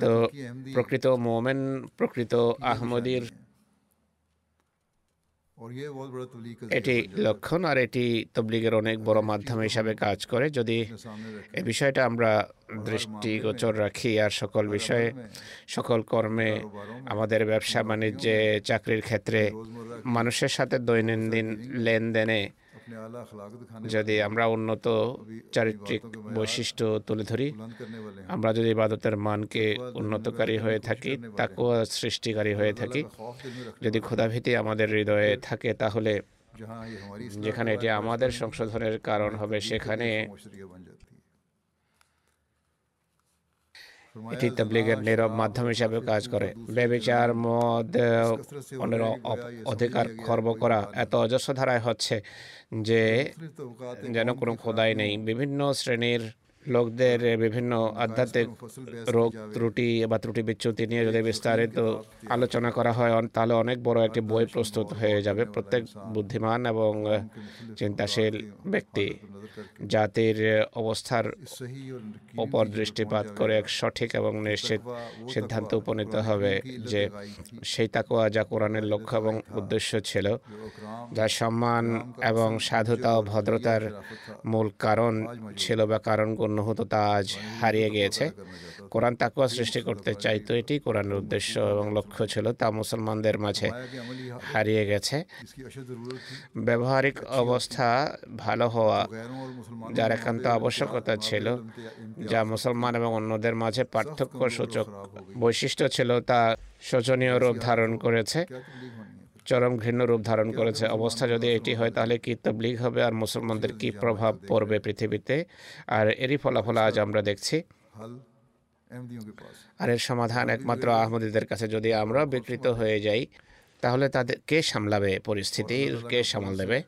তো প্রকৃত মোমেন প্রকৃত আহমদির এটি লক্ষণ আর এটি তবলিগের অনেক বড় মাধ্যম হিসাবে কাজ করে। যদি এ বিষয়টা আমরা দৃষ্টিগোচর রাখি আর সকল বিষয়ে সকল কর্মে আমাদের ব্যবসা বাণিজ্যে চাকরির ক্ষেত্রে মানুষের সাথে দৈনন্দিন লেনদেনে যদি আমরা উন্নত চারিত্রিক বৈশিষ্ট্য তুলে ধরি আমরা যদি ইবাদতের মানকে উন্নতকারী হয়ে থাকি তাকুয়া সৃষ্টিকারী হয়ে থাকি যদি ক্ষুধাভীতি আমাদের হৃদয়ে থাকে তাহলে যেখানে এটি আমাদের সংশোধনের কারণ হবে সেখানে এটি তাবলিগের নীরব মাধ্যম হিসাবে কাজ করে। বেবিচার মদ, অন্যের অধিকার খর্ব করা এত অজস্র ধারায় হচ্ছে যে যেন কোনো খোদাই নেই। বিভিন্ন শ্রেণির লোকদের বিভিন্ন আধ্যাত্মিক রোগ ত্রুটি বা ত্রুটি বিচ্যুতি নিয়ে যদি বিস্তারিত আলোচনা করা হয় তাহলে অনেক বড় একটি বই প্রস্তুত হয়ে যাবে। প্রত্যেক বুদ্ধিমান এবং চিন্তাশীল ব্যক্তি জাতির অবস্থার ওপর দৃষ্টিপাত করে এক সঠিক এবং নিশ্চিত সিদ্ধান্তে উপনীত হবে যে সেই তাকুয়া যা কোরআনের লক্ষ্য এবং উদ্দেশ্য ছিল যা সম্মান এবং সাধুতা ও ভদ্রতার মূল কারণ ছিল বা কারণগুলো অন্যহত আজ হারিয়ে গিয়েছে। কোরআন তাকুয়া সৃষ্টি করতে চাইতো এটি, কোরআনের উদ্দেশ্য এবং লক্ষ্য ছিল তা মুসলমানদের মাঝে হারিয়ে গেছে। ব্যবহারিক অবস্থা ভালো হওয়া যার একান্ত আবশ্যকতা ছিল, যা মুসলমান এবং অন্যদের মাঝে পার্থক্য সূচক বৈশিষ্ট্য ছিল, তা শোচনীয় রূপ ধারণ করেছে। চরম ঘৃণ্য রূপ ধারণ করেছে। অবস্থা যদি এটি হয়, তাহলে কি তবলিগ হবে? আর মুসলমানদের কি প্রভাব পড়বে পৃথিবীতে? আর এরই ফলাফল আজ আমরা দেখছি। আর এর সমাধান একমাত্র আহমদীদের কাছে। যদি আমরা বিকৃত হয়ে যাই, তাহলে তাদের কে সামলাবে পরিস্থিতি? কে সামাল দেবে?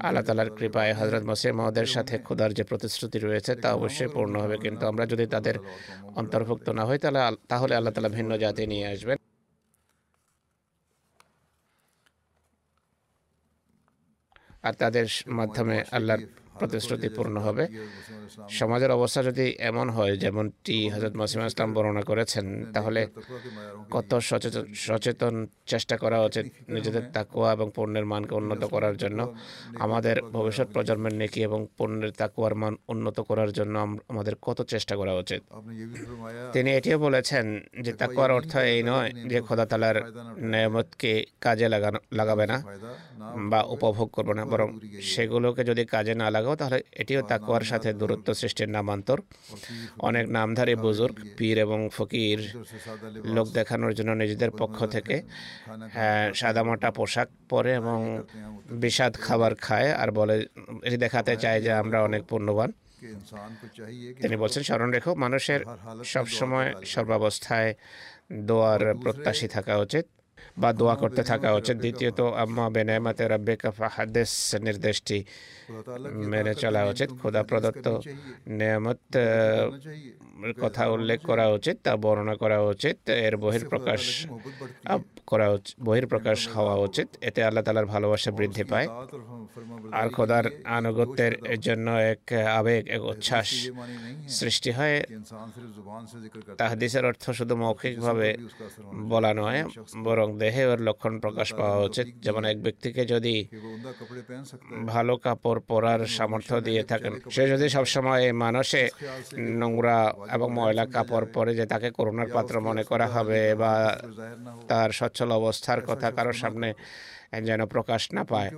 আল্লাহ তালার কৃপায় হজরত মসিম মহদের সাথে খোদার যে প্রতিশ্রুতি রয়েছে, তা অবশ্যই পূর্ণ হবে। কিন্তু আমরা যদি তাদের অন্তর্ভুক্ত না হই, তাহলে তাহলে আল্লাহ তালা ভিন্ন জাতি নিয়ে আসবেন। আর তাদের মাধ্যমে আল্লাহর প্রতিশ্রুতিপূর্ণ হবে। সমাজের অবস্থা যদি এমন হয় যেমনটি হজরত মাসিমা ইসলাম বর্ণনা করেছেন তাহলে কত সচেতন সচেতন চেষ্টা করা উচিত নিজেদের তাকুয়া এবং পণ্যের মানকে উন্নত করার জন্য। আমাদের ভবিষ্যৎ প্রজন্মের নেকি এবং পণ্যের তাকুয়ার মান উন্নত করার জন্য আমাদের কত চেষ্টা করা উচিত। তিনি এটিও বলেছেন যে তাকুয়ার অর্থ এই নয় যে খোদা তালার কাজে লাগানো লাগাবে না বা উপভোগ করবে না বরং সেগুলোকে যদি কাজে না লাগাও থাকো তাহলে এটিও তাকোয়ার সাথে দূরত্ব সৃষ্টির নামান্তর অনেক নামধারী বুজুর্গ পীর এবং ফকির লোক দেখানোর জন্য নিজেদের পক্ষ থেকে সাদামাটা পোশাক পরে এবং বিষাদ খাবার খায় আর বলে এটি দেখাতে চায় যে আমরা অনেক পূর্ণবান তিনি বলছেন স্মরণ রেখো মানুষের সবসময় সর্বাবস্থায় দোয়ার প্রত্যাশী থাকা উচিত বা দোয়া করতে থাকা উচিত। দ্বিতীয়ত আম্মা বেনামাতে রব্বেকা ফাহাদেস নির্দেশটি মেনে চলা উচিত। খোদা প্রদত্ত নিয়ামত মানে কথা উল্লেখ করা উচিত তা বর্ণনা করা উচিত এর বহির্প্রকাশ করা উচিত বহির্প্রকাশ হওয়া উচিত এতে আল্লাহ তালার ভালোবাসা বৃদ্ধি পায়। আর খোদার আনুগত্যের জন্য এক আবেগ এক উচ্ছ্বাস সৃষ্টি হয়। তাহাদিসের অর্থ শুধু মৌখিকভাবে বলা নয় বরং দেহে ওর লক্ষণ প্রকাশ পাওয়া উচিত। যেমন এক ব্যক্তিকে যদি ভালো কাপড় পরার সামর্থ্য দিয়ে থাকেন। সে যদি সবসময় মানুষে নোংরা এবং ময়লা কাপড় পরে যে তাকে করুণার পাত্র মনে করা হবে বা তার সচ্ছল অবস্থার কথা কারোর সামনে যেন প্রকাশ না পায়।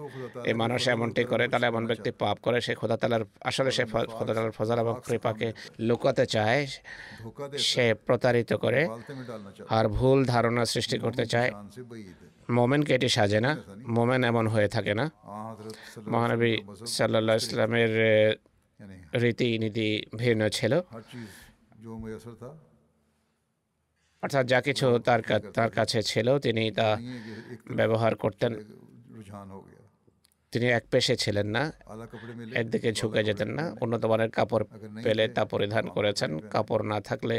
এই মানুষ এমনটি করে তাহলে এমন ব্যক্তি পাপ করে সে খোদা তালার আসলে সে খোদা তালার ফজল এবং কৃপাকে লুকাতে চায় সে প্রতারিত করে আর ভুল ধারণা সৃষ্টি করতে চায়। মোমেনকে এটি সাজে না মোমেন এমন হয়ে থাকে না। মহানবী সাল্লাহ ইসলামের রীতিনীতি ভিন্ন ছিল। অর্থাৎ যা কিছু তার তার কাছে ছিল তিনি তা ব্যবহার করতেন তিনি এক পেশে ছিলেন না একদিকে ঝুঁকে যেতেন না উন্নত মানের কাপড় পেলে তা পরিধান করেছেন কাপড় না থাকলে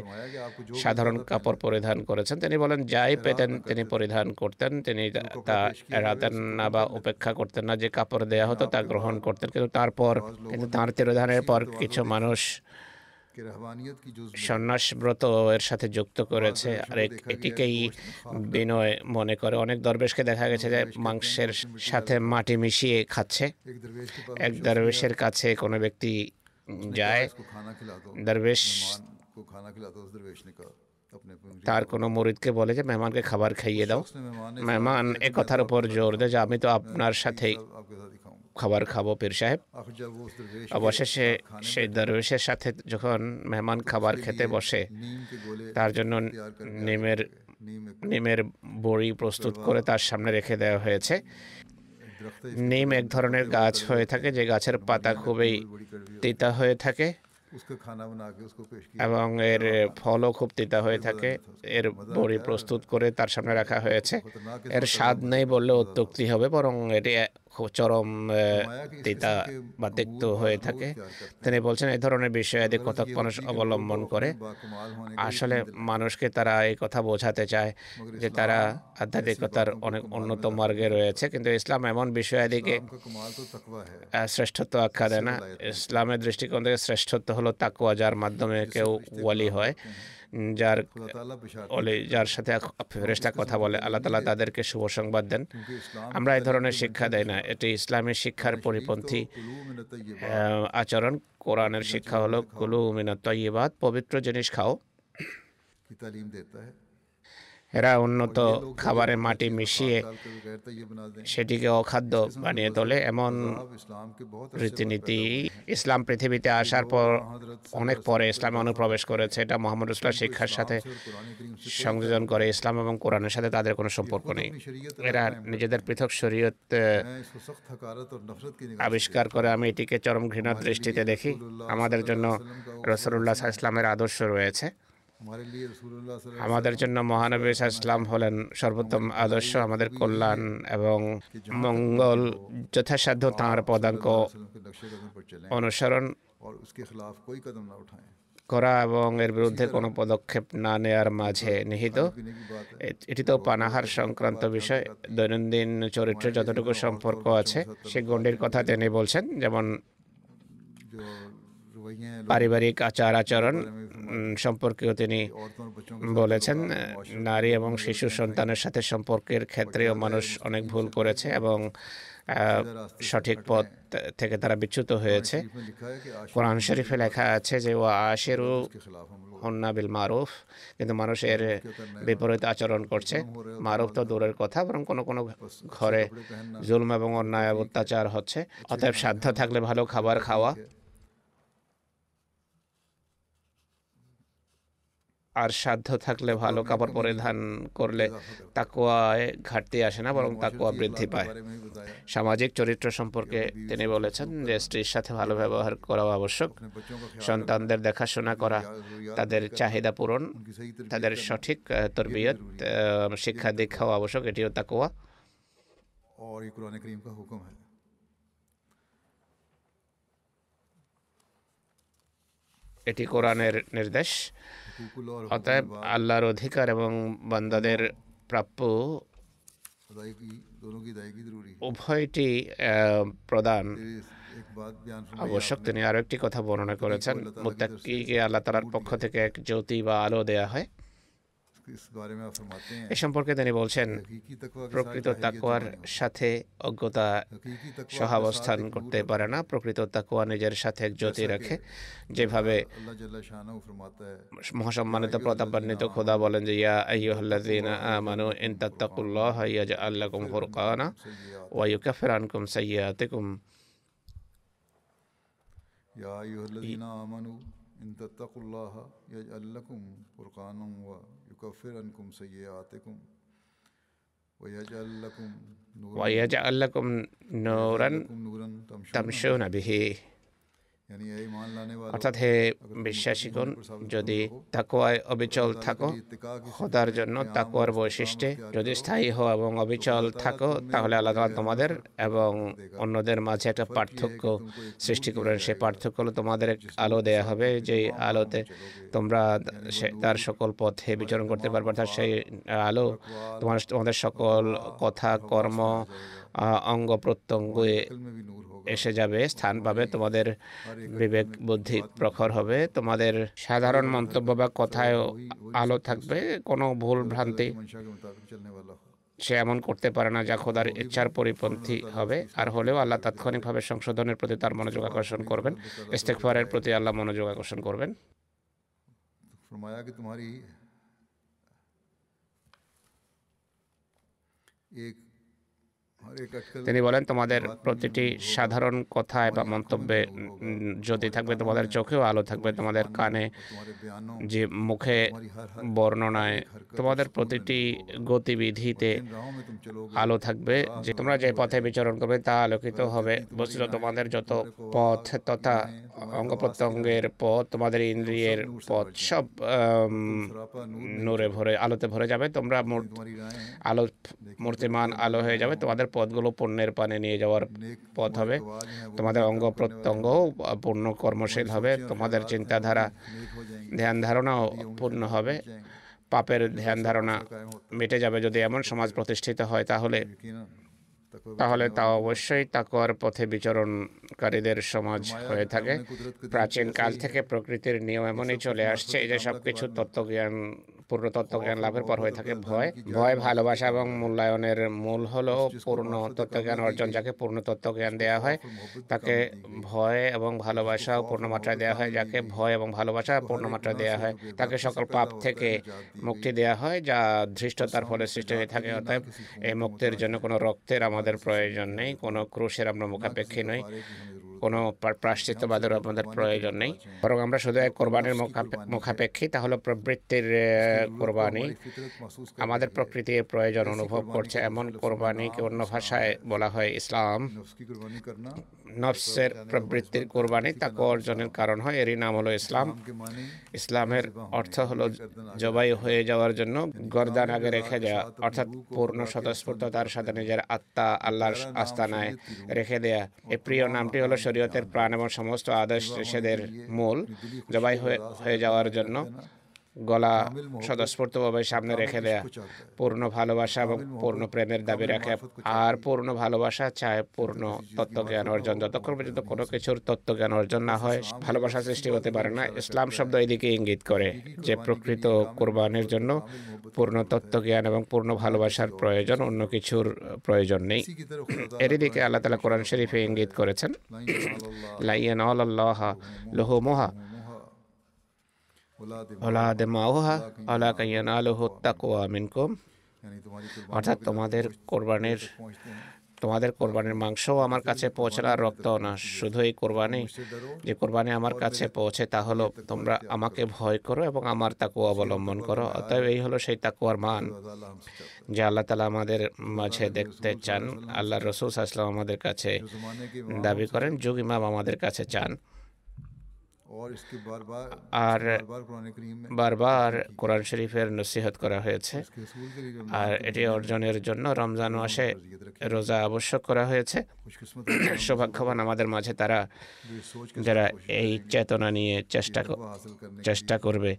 সাধারণ কাপড় পরিধান করেছেন তিনি বলেন যাই পেতেন তিনি পরিধান করতেন তিনি তা এড়াতেন না বা উপেক্ষা করতেন না যে কাপড় দেয়া হতো তা গ্রহণ করতেন কিন্তু তারপর কিন্তু তাঁর তিরোধানের পর কিছু মানুষ সন্ন্যাসব্রত এর সাথে যুক্ত করেছে। আর এটিকেই বিনয় মনে করে। অনেক দরবেশকে দেখা গেছে যে মাংসের সাথে মাটি মিশিয়ে খাচ্ছে। এক দরবেশের কাছে কোনো ব্যক্তি যায় দরবেশ তার কোনো মরিদকে বলে যে মেহমানকে খাবার খাইয়ে দাও। মেহমান এ কথার উপর জোর দেয় যে আমি তো আপনার সাথেই খাবার খাব পীর সাহেব। অবশেষে সেই দরবেশের সাথে যখন মেহমান খাবার খেতে বসে, তার জন্য নিমের নিমের বড়ি প্রস্তুত করে তার সামনে রেখে দেওয়া হয়েছে। নিম এক ধরনের গাছ হয়ে থাকে, যে গাছের পাতা খুবই তিতা হয়ে থাকে এবং এর ফলও খুব তিতা হয়ে থাকে। এর বড়ি প্রস্তুত করে তার সামনে রাখা হয়েছে। এর স্বাদ নেই বললে উত্তক্তি হবে, বরং এটি চরম তিতা বা তিক্ত হয়ে থাকে। তিনি বলছেন এই ধরনের বিষয়াদি কতক মানুষ অবলম্বন করে। আসলে মানুষকে তারা এই কথা বোঝাতে চায় যে তারা আধ্যাত্মিকতার অনেক উন্নত মার্গে রয়েছে। কিন্তু ইসলাম এমন বিষয়াদিকে শ্রেষ্ঠত্ব আখ্যা দেয় না। ইসলামের দৃষ্টিকোণ থেকে শ্রেষ্ঠত্ব হলো তাকুয়া যার মাধ্যমে কেউ ওয়ালি হয়। যার বলে যার সাথে ফেরেস্তা কথা বলে আল্লাহ তালা তাদেরকে শুভ সংবাদ দেন। আমরা এই ধরনের শিক্ষা দেয় না। এটি ইসলামের শিক্ষার পরিপন্থী আচরণ। কোরআনের শিক্ষা হলো কুলু মিনা তৈবাদ পবিত্র জিনিস খাও। এরা উন্নত খাবারের মাটি মিশিয়ে সেটিকে অখাদ্য বানিয়ে তোলে। এমন রীতিনীতি ইসলাম পৃথিবীতে আসার পর অনেক পরে ইসলামে অনুপ্রবেশ করেছে। এটা মোহাম্মদ ইসলাম শিক্ষার সাথে সংযোজন করে ইসলাম এবং কোরআনের সাথে তাদের কোনো সম্পর্ক নেই। এরা নিজেদের পৃথক শরীয়ত আবিষ্কার করে আমি এটিকে চরম ঘৃণার দৃষ্টিতে দেখি। আমাদের জন্য রসুল্লাহ ইসলামের আদর্শ রয়েছে। আমাদের জন্য মহানবী ইসলাম হলেন সর্বোত্তম আদর্শ আমাদের কল্যাণ এবং মঙ্গল যথাসাধ্য তাঁর পদাঙ্ক অনুসরণ করা এবং এর বিরুদ্ধে কোনো পদক্ষেপ না নেয়ার মাঝে নিহিত। এটি তো পানাহার সংক্রান্ত বিষয়। দৈনন্দিন চরিত্রে যতটুকু সম্পর্ক আছে সে গণ্ডির কথা তিনি বলছেন যেমন পারিবারিক আচার আচরণ সম্পর্কেও তিনি বলেছেন নারী এবং শিশু সন্তানের সাথে সম্পর্কের ক্ষেত্রেও মানুষ অনেক ভুল করেছে এবং সঠিক পথ থেকে তারা বিচ্যুত হয়েছে। কোরআন শরীফে লেখা আছে যে ও আশেরু হন্না বিল মারুফ। কিন্তু মানুষ এর বিপরীত আচরণ করছে। মারুফ তো দূরের কথা বরং কোনো কোনো ঘরে জুলম এবং অন্যায় অত্যাচার হচ্ছে। অতএব সাধ্য থাকলে ভালো খাবার খাওয়া। আর সাধ্য থাকলে ভালো কাপড় পরিধান করলে তাকুয়ায় ঘাটতি আসে না বরং তাকুয়া বৃদ্ধি পায়। সামাজিক চরিত্র সম্পর্কে তিনি বলেছেন যে স্ত্রীর সাথে ভালো ব্যবহার করা আবশ্যক। সন্তানদের দেখাশোনা করা তাদের চাহিদা পূরণ তাদের সঠিক তরবিয়ত শিক্ষা দীক্ষাও আবশ্যক এটিও তাকুয়া। এটি কোরআনের নির্দেশ। অতএব আল্লাহর অধিকার এবং বান্দাদের প্রাপ্য উভয়টি প্রদান আবশ্যক। তিনি আরও একটি কথা বর্ণনা করেছেন। মুত্তাকিকে আল্লাহ তালার পক্ষ থেকে এক জ্যোতি বা আলো দেয়া হয়। এ সম্পর্কে তিনি বলছেন প্রকৃত তাকুয়ার সাথে অজ্ঞতা সহাবস্থান করতে পারে না প্রকৃত তাকুয়া নিজের সাথে জ্যোতি রাখে যেভাবে মহাসম্মানিত প্রতাপান্বিত খোদা বলেন যে ইয়া আইয়ুহাল্লাযীন আমানু ইন তাত্তাকুল্লাহ ইয়াজআল লাকুম ফুরকানা ওয়া ইউকাফির আনকুম সাইয়্যাতিকুম ইয়া আইয়ুহাল্লাযীন আমানু إن تتقوا الله يجعل لكم فرقانا ويكفر عنكم سيئاتكم ويجعل لكم نورا تمشون به. অর্থাৎ হে বিশ্বাসীগণ যদি তাকোয়ায় অবিচল থাকো খোদার জন্য তাকোয়ার বৈশিষ্ট্যে যদি স্থায়ী হও এবং অবিচল থাকো তাহলে আল্লাহ তোমাদের এবং অন্যদের মাঝে একটা পার্থক্য সৃষ্টি করবেন সেই পার্থক্য হলো তোমাদের আলো দেয়া হবে যেই আলোতে তোমরা তার সকল পথে বিচরণ করতে পারবে অর্থাৎ সেই আলো তোমার তোমাদের সকল কথা কর্ম অঙ্গ প্রত্যঙ্গে এসে যাবে স্থান পাবে তোমাদের বিবেক বুদ্ধি প্রখর হবে তোমাদের সাধারণ মন্তব্য বা কথায় আলো থাকবে কোনো ভুল ভ্রান্তি সে এমন করতে পারে না যা খোদার ইচ্ছার পরিপন্থী হবে আর হলেও আল্লাহ তাৎক্ষণিকভাবে সংশোধনের প্রতি তার মনোযোগ আকর্ষণ করবেন ইস্তেকফারের প্রতি আল্লাহ মনোযোগ আকর্ষণ করবেন এক তিনি বলেন তোমাদের প্রতিটি সাধারণ কথায় বা মন্তব্যে যদি থাকবে তোমাদের চোখেও আলো থাকবে তোমাদের কানে যে মুখে বর্ণনায় তোমাদের প্রতিটি গতিবিধিতে আলো থাকবে যে তোমরা যে পথে বিচরণ করবে তা আলোকিত হবে। বসছিল তোমাদের যত পথ তথা অঙ্গ প্রত্যঙ্গের পথ তোমাদের ইন্দ্রিয়ের পথ সব নূরে ভরে আলোতে ভরে যাবে। তোমরা আলো মূর্তিমান আলো হয়ে যাবে। তোমাদের পথগুলো পুণ্যের পানে নিয়ে যাওয়ার পথ হবে। তোমাদের অঙ্গ প্রত্যঙ্গ পূর্ণ কর্মশীল হবে। তোমাদের চিন্তাধারা ধ্যান ধারণাও পূর্ণ হবে। পাপের ধ্যান ধারণা মেটে যাবে যদি এমন সমাজ প্রতিষ্ঠিত হয় তাহলে তাহলে তা অবশ্যই তাকর পথে বিচরণকারীদের সমাজ হয়ে থাকে। প্রাচীন কাল থেকে প্রকৃতির নিয়ম এমনই চলে আসছে এই যে সব কিছু তত্ত্বজ্ঞান পূর্ণ তত্ত্বজ্ঞান লাভের পর হয়ে থাকে ভয়। ভয় ভালোবাসা এবং মূল্যায়নের মূল হলো পূর্ণ তত্ত্বজ্ঞান অর্জন যাকে পূর্ণ তত্ত্বজ্ঞান দেওয়া হয় তাকে ভয় এবং ভালোবাসা পূর্ণ মাত্রায় দেওয়া হয় যাকে ভয় এবং ভালোবাসা পূর্ণ মাত্রায় দেওয়া হয়। তাকে সকল পাপ থেকে মুক্তি দেওয়া হয় যা ধৃষ্টতার ফলে সৃষ্টি হয়ে থাকে। অতএব এই মুক্তির জন্য কোনো রক্তের আমাদের প্রয়োজন নেই কোনো ক্রুশের আমরা মুখাপেক্ষী নই। কোনো প্রাশ্চিত্যবাদের আমাদের প্রয়োজন নেই। বরং আমরা শুধু এক কোরবানির মুখাপেক্ষী তাহলে প্রবৃত্তির কোরবানি। আমাদের প্রকৃতির প্রয়োজন অনুভব করছে এমন কোরবানিকে অন্য ভাষায় বলা হয় ইসলাম। নফসের প্রবৃত্তির কোরবানি তাকে অর্জনের কারণ হয়, এরই নাম হলো ইসলাম। ইসলামের অর্থ হলো জবাই হয়ে যাওয়ার জন্য গরদান আগে রেখে দেওয়া অর্থাৎ পূর্ণ স্বতঃস্ফূর্ততার সাথে নিজের আত্মা আল্লাহর আস্তানায় রেখে দেয়া। এই প্রিয় নামটি হলো শরীয়তের প্রাণ এবং সমস্ত আদেশ নিষেধের মূল জবাই হয়ে যাওয়ার জন্য গলা স্বতঃস্ফূর্তভাবে সামনে রেখে দেয়া। পূর্ণ ভালোবাসা এবং পূর্ণ প্রেমের দাবি রাখে। আর পূর্ণ ভালোবাসা চায় পূর্ণ তত্ত্বজ্ঞান অর্জন। যতক্ষণ পর্যন্ত কোনো কিছুর তত্ত্বজ্ঞান অর্জন না হয় ভালোবাসা সৃষ্টি হতে পারে না। ইসলাম শব্দ এদিকে ইঙ্গিত করে যে প্রকৃত কোরবানের জন্য পূর্ণ তত্ত্বজ্ঞান এবং পূর্ণ ভালোবাসার প্রয়োজন অন্য কিছুর প্রয়োজন নেই। এর দিকে আল্লাহ তালা কোরআন শরীফে ইঙ্গিত করেছেন লাইয়ান আল্লাহ লোহ মোহা। ওলা দে মাওহা ওলা কাইয়ান আলো হত্যা কোয়া মিনকুম। অর্থাৎ তোমাদের কোরবানির তোমাদের কোরবানির মাংসও আমার কাছে পৌঁছানো আর রক্তও না। শুধু এই কোরবানি, যে কোরবানি আমার কাছে পৌঁছে, তা হলো তোমরা আমাকে ভয় করো এবং আমার তাকুয়া অবলম্বন করো। অতএব এই হলো সেই তাকুয়ার মান, যে আল্লাহ তালা আমাদের মাঝে দেখতে চান। আল্লাহ রসুল আসলাম আমাদের কাছে দাবি করেন, যুগ ইমাম আমাদের কাছে চান। আর বারবার কোরআন শরীফের নসিহত করা হয়েছে। আর এটি অর্জনের জন্য রমজান মাসে রোজা আবশ্যক করা হয়েছে। সৌভাগ্যবান আমাদের মাঝে তারা যারা এই চেতনা নিয়ে চেষ্টা চেষ্টা করবে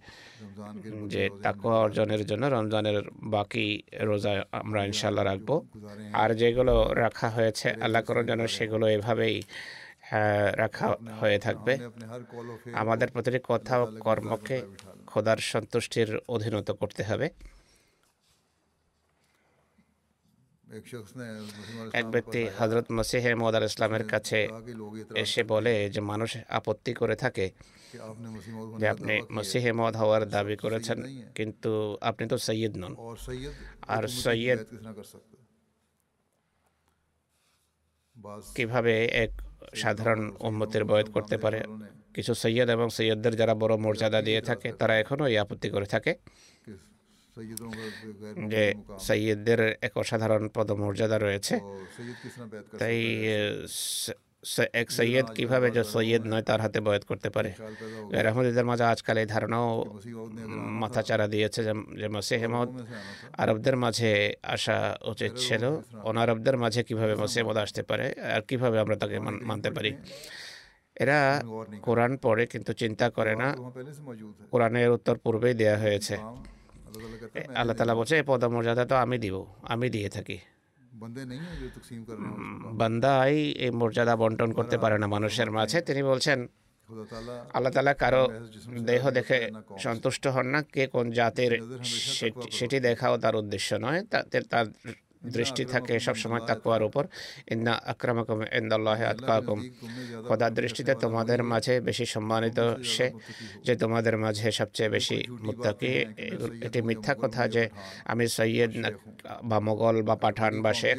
যে তাকুয়া অর্জনের জন্য রমজানের বাকি রোজা আমরা ইনশাল্লাহ রাখব। আর যেগুলো রাখা হয়েছে আল্লাহ করার জন্য সেগুলো এভাবেই রাখা হয়ে থাকবে। আমাদের প্রতিটি কথা ও কর্মকে খোদার সন্তুষ্টির অধীনত করতে হবে। এক ব্যক্তি হজরত মসিহ মদ আল ইসলামের কাছে এসে বলে যে মানুষ আপত্তি করে থাকে যে আপনি মসিহ মদ হওয়ার দাবি করেছেন কিন্তু আপনি তো সৈয়দ নন। আর সৈয়দ কীভাবে এক সাধারণ উম্মতের বয়ত করতে পারে। কিছু সৈয়দ এবং সৈয়দদের যারা বড় মর্যাদা দিয়ে থাকে, তারা এখনও এই আপত্তি করে থাকে যে সৈয়দদের এক অসাধারণ পদমর্যাদা রয়েছে। তাই এক সৈয়দ কীভাবে যে সৈয়দ নয় তার হাতে বয়াত করতে পারে। রহমদুল্লার মাঝে আজকাল এই ধারণাও মাথাচাড়া দিয়েছে যে মসেহমদ আরবদের মাঝে আসা উচিত ছিল। অনারবদের মাঝে কীভাবে মসেহমদ আসতে পারে আর কীভাবে আমরা তাকে মানতে পারি। এরা কোরআন পড়ে কিন্তু চিন্তা করে না। কোরআনের উত্তর পূর্বেই দেয়া হয়েছে। আল্লাহ তালা বলছে এই পদমর্যাদা তো আমি দিব আমি দিয়ে থাকি। বান্দা এই মর্যাদা বন্টন করতে পারে না মানুষের মাঝে তিনি বলছেন আল্লাহ তালা কারও দেহ দেখে সন্তুষ্ট হন না কে কোন জাতের সেটি দেখাও তার উদ্দেশ্য নয় তার দৃষ্টি থাকে সবসময় তাকুয়ার উপর। ইন্না আক্রমকম ইন্দাল্লাহ আতকাকুম। খোদা দৃষ্টিতে তোমাদের মাঝে বেশি সম্মানিত সে যে তোমাদের মাঝে সবচেয়ে বেশি মুক্তাকি এটি মিথ্যা কথা যে আমি সৈয়দ বা মোগল বা পাঠান বা শেখ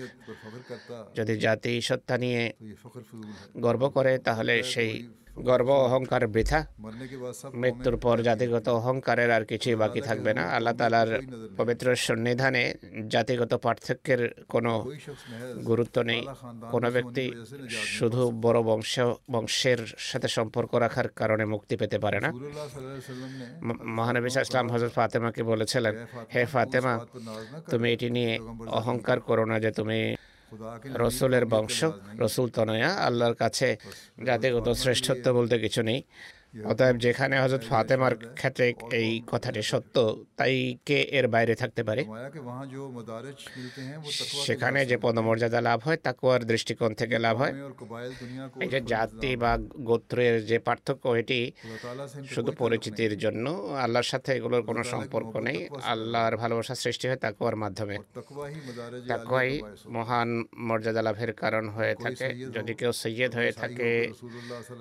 যদি জাতি সত্তা নিয়ে গর্ব করে তাহলে সেই গর্ব অহংকার বৃথা। মৃত্যুর পর জাতিগত অহংকারের আর কিছুই বাকি থাকবে না। আল্লাহ তালার পবিত্র সন্নিধানে জাতিগত পার্থক্যের কোনো গুরুত্ব নেই। কোনো ব্যক্তি শুধু বড় বংশ, বংশের সাথে সম্পর্ক রাখার কারণে মুক্তি পেতে পারে না। মহানবী ইসলাম হজরত ফাতেমাকে বলেছিলেন, হে ফাতেমা, তুমি এটি নিয়ে অহংকার করো না যে তুমি রসুলের বংশ রসুল তনয়া আল্লাহর কাছে জাতিগত শ্রেষ্ঠত্ব বলতে কিছু নেই। অতএব যেখানে হজরত ফাতেমার ক্ষেত্রে এই কথাটি সত্য তাই কে এর বাইরে থাকতে পারে? সেখানে যে পদমর্যাদা লাভ হয় তাকুয়ার দৃষ্টিকোণ থেকে লাভ হয়। এই যে জাতি বা গোত্রের যে পার্থক্য এটি শুধু পরিচিতির জন্য আল্লাহর সাথে এগুলোর কোনো সম্পর্ক নেই। আল্লাহর ভালোবাসা সৃষ্টি হয় তাকুয়ার মাধ্যমে। তাকুয়াই মহান মর্যাদা লাভের কারণ হয়ে থাকে। যদি কেউ সৈয়দ হয়ে থাকে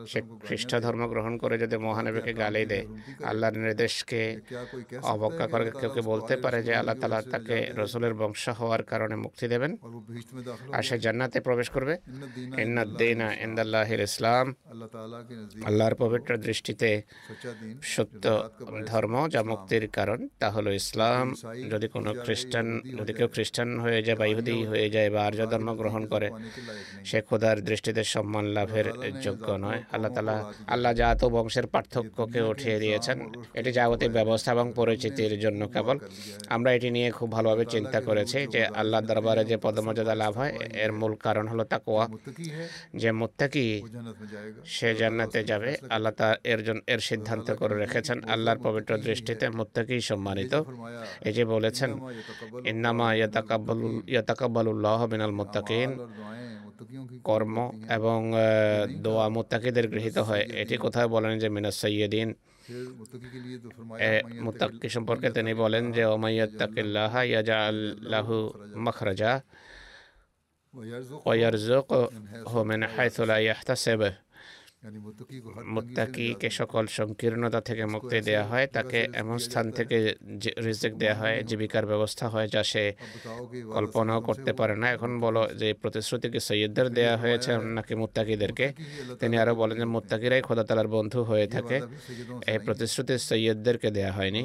সে খ্রিস্ট ধর্ম গ্রহণ করে যদি মহানবীকে গালি দেয় আল্লাহর নির্দেশকে অবজ্ঞা করে কেউ কি বলতে পারে যে আল্লাহ তালা তাকে রসুলের বংশ হওয়ার কারণে মুক্তি দেবেন। আর সে জান্নাতে প্রবেশ করবে। ইন্নাদ্দিনা ইন্দাল্লাহির ইসলাম। আল্লাহর পবিত্র দৃষ্টিতে সত্য ধর্ম যা মুক্তির কারণ তা হলো ইসলাম। যদি কোনো খ্রিস্টান যদি কেউ খ্রিস্টান হয়ে যায় বা ইহুদি হয়ে যায় বা আর্য ধর্ম গ্রহণ করে সে খোদার দৃষ্টিতে সম্মান লাভের যোগ্য নয়। আল্লাহ তালা আল্লাহ জাত ও বংশ অংশের পার্থক্যকে উঠিয়ে দিয়েছেন। এটি জাগতিক ব্যবস্থা এবং পরিচিতির জন্য কেবল। আমরা এটি নিয়ে খুব ভালোভাবে চিন্তা করেছি যে আল্লাহ দরবারে যে পদমর্যাদা লাভ হয় এর মূল কারণ হলো তাকোয়া যে মুত্তাকি সে জান্নাতে যাবে আল্লাহ তা এর জন্য এর সিদ্ধান্ত করে রেখেছেন। আল্লাহর পবিত্র দৃষ্টিতে মুত্তাকি সম্মানিত। এই যে বলেছেন ইন্নামা ইয়াতাকাব্বালুল্লাহ মিনাল মুত্তাকিন। কর্ম এবং দোয়া মুত্তাকিদের গৃহীত হয়। এটি কোথায় বলেন যে মিনাস সৈয়দিন মুত্তাকি সম্পর্কে তিনি বলেন যে ওমাইয়াত্তাকিল্লাহ ইয়াজা আল্লাহু মখরাজা ওয়ারজুক হোমেন হাইথুলা ইয়াহতাসেবে। মুত্তাকিকে সকল সংকীর্ণতা থেকে মুক্তি দেয়া হয় তাকে এমন স্থান থেকে রিজেক্ট দেয়া হয় জীবিকার ব্যবস্থা হয় যা সে কল্পনাও করতে পারে না এখন বলো যে প্রতিশ্রুতি কি সৈয়দদের দেয়া হয়েছে নাকি মুত্তাকিদেরকে তিনি আরও বলেন যে মুত্তাকিরাই খোদাতালার বন্ধু হয়ে থাকে এই প্রতিশ্রুতি সৈয়দদেরকে দেয়া হয়নি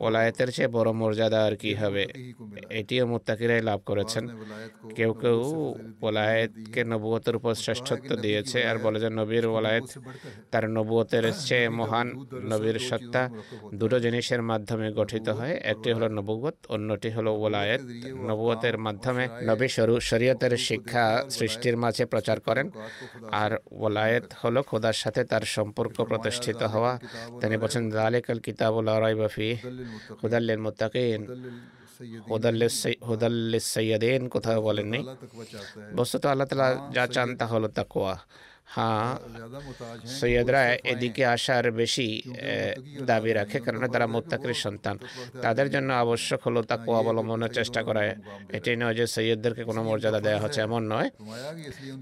ওলায়েতের চেয়ে বড় মর্যাদা আর কি হবে এটিও মুত্তাকিরাই লাভ করেছেন কেউ কেউ ওলায়েতকে নবুয়তের উপর শ্রেষ্ঠত্ব দিয়েছে আর বলে যে নবীর ওলায়েত তার নবুয়তের চেয়ে মহান নবীর সত্তা দুটো জিনিসের মাধ্যমে গঠিত হয় একটি হলো নবুয়ত অন্যটি হলো ওলায়েত নবুয়তের মাধ্যমে নবী স্বরূপ শরীয়তের শিক্ষা সৃষ্টির মাঝে প্রচার করেন আর ওলায়েত হলো খোদার সাথে তার সম্পর্ক প্রতিষ্ঠিত হওয়া তিনি বলছেন জালেকাল কিতাবুল আরাইবাফি হুদাল্লিল মুত্তাকিন হুদাল্লিস সৈয়দিন কোথাও বলেননি বস্তুত আল্লাহ তালা যা চান তা হলো তাকোয়া হ্যাঁ সৈয়দরা এদিকে আসার বেশি দাবি রাখে কেননা তারা মোত্তাকের সন্তান তাদের জন্য আবশ্যক হলো তাকে অবলম্বনের চেষ্টা করে এটাই নয় যে সৈয়দদেরকে কোনো মর্যাদা দেওয়া হচ্ছে এমন নয়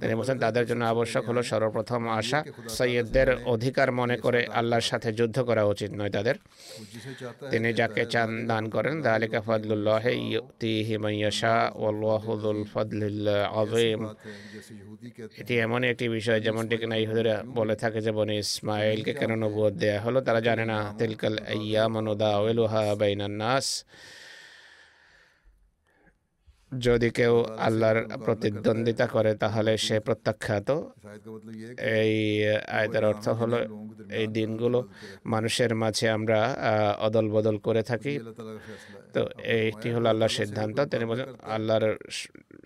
তিনি বলছেন তাদের জন্য আবশ্যক হলো সর্বপ্রথম আসা সৈয়দদের অধিকার মনে করে আল্লাহর সাথে যুদ্ধ করা উচিত নয় তাদের তিনি যাকে চান দান করেন দালিকা ফদলুল্লাহ ইয়তিহিমাইয়াশা ওয়াল্লাহুল ফদলুল আযীম এটি এমন একটি বিষয় যেমন যেমনটি কিনা ইহুদিরা বলে থাকে যে বনি ইসমাইলকে কেন নবুয়ত দেয়া হলো? তারা জানে না, তিলকাল আইয়াম ওয়েলুহা বাইনান নাস। যদি কেউ আল্লাহর প্রতিদ্বন্দ্বিতা করে, তাহলে সে প্রত্যাখ্যাত। এই আয়তের অর্থ হলো, এই দিনগুলো মানুষের মাঝে আমরা অদল বদল করে থাকি। তো এইটি হলো আল্লাহর সিদ্ধান্ত। তিনি বলেন, আল্লাহর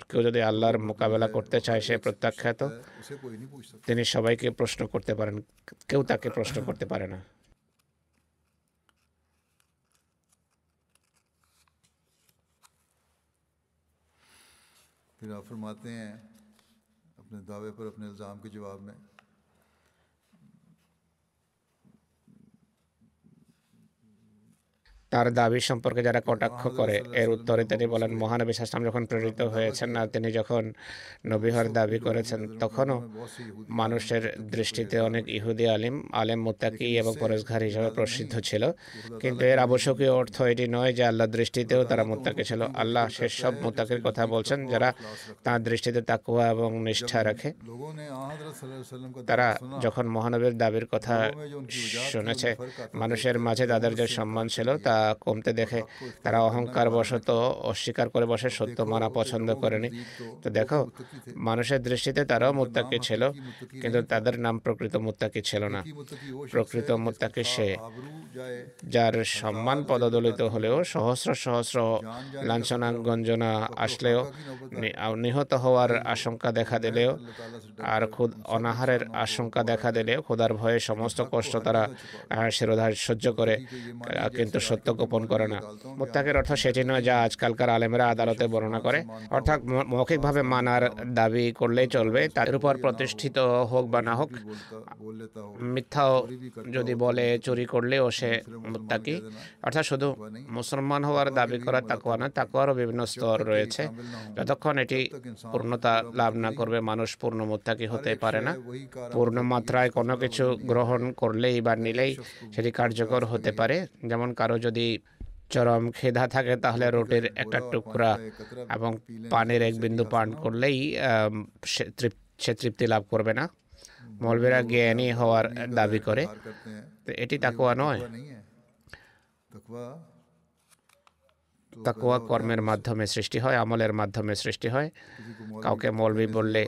কেউ যদি আল্লাহর মোকাবেলা করতে চায়, সে প্রত্যাখ্যাত। তিনি সবাইকে প্রশ্ন করতে পারেন, কেউ তাকে প্রশ্ন করতে পারে না। پھر آپ فرماتے ہیں اپنے دعوے پر اپنے الزام کے جواب میں তার দাবি সম্পর্কে যারা কটাক্ষ করে এর উত্তরে তিনি বলেন মহানবী সাসলাম যখন প্রেরিত হয়েছেন আর তিনি যখন নবীহর দাবি করেছেন তখনও মানুষের দৃষ্টিতে অনেক ইহুদি আলিম আলেম মোত্তাকি এবং পরেশঘার হিসাবে প্রসিদ্ধ ছিল। কিন্তু এর আবশ্যকীয় অর্থ এটি নয় যে আল্লাহ দৃষ্টিতেও তারা মোত্তাকি ছিল। আল্লাহ সেসব মোত্তাকির কথা বলছেন যারা তার দৃষ্টিতে তাকুয়া এবং নিষ্ঠা রাখে। তারা যখন মহানবীর দাবির কথা শুনেছে মানুষের মাঝে তাদের যে সম্মান ছিল তা কমতে দেখে তারা অহংকার বশত অস্বীকার করে বসে সত্য মানা পছন্দ করেনি। তো দেখো, মানুষের দৃষ্টিতে তারাও মুত্তাকি ছিল, কিন্তু তাদের নাম প্রকৃত মুত্তাকি ছিল না। প্রকৃত মুত্তাকি সে, যার সম্মান পদদলিত হলেও সহস্র সহস্র লাঞ্ছনা গঞ্জনা আসলেও নিহত হওয়ার আশঙ্কা দেখা দিলেও আর খুদ অনাহারের আশঙ্কা দেখা দিলেও খোদার ভয়ে সমস্ত কষ্ট তারা শিরোধার সহ্য করে। কিন্তু সত্য গোপন করে না। মোত্তাকের অর্থ সেটি নয় যা আজকালকার আলেমেরা আদালতে বর্ণনা করে। অর্থাৎ মৌখিকভাবে মানার দাবি করলেই চলবে তার উপর প্রতিষ্ঠিত হোক বা না হোক, মিথ্যাও যদি বলে চুরি করলেও সে মুত্তাকি। অর্থাৎ শুধু মুসলমান হওয়ার দাবি করা তাকুয়া না তাকুয়ারও বিভিন্ন স্তর রয়েছে। যতক্ষণ এটি পূর্ণতা লাভ না করবে, মানুষ পূর্ণ মুত্তাকি হতে পারে না। পূর্ণ মাত্রায় কোনো কিছু গ্রহণ করলেই বা নিলেই সেটি কার্যকর হতে পারে। যেমন কারও যদি চরম খেদা থাকে, তাহলে রুটির একটা টুকরা এবং পানির এক বিন্দু পান করলেই সে তৃপ্তি লাভ করবে না। মৌলবীরা জ্ঞানী হওয়ার দাবি করে। এটি তাকুয়া নয়। তাকুয়া কর্মের মাধ্যমে সৃষ্টি হয়, আমলের মাধ্যমে সৃষ্টি হয়। কাউকে মলবি বললে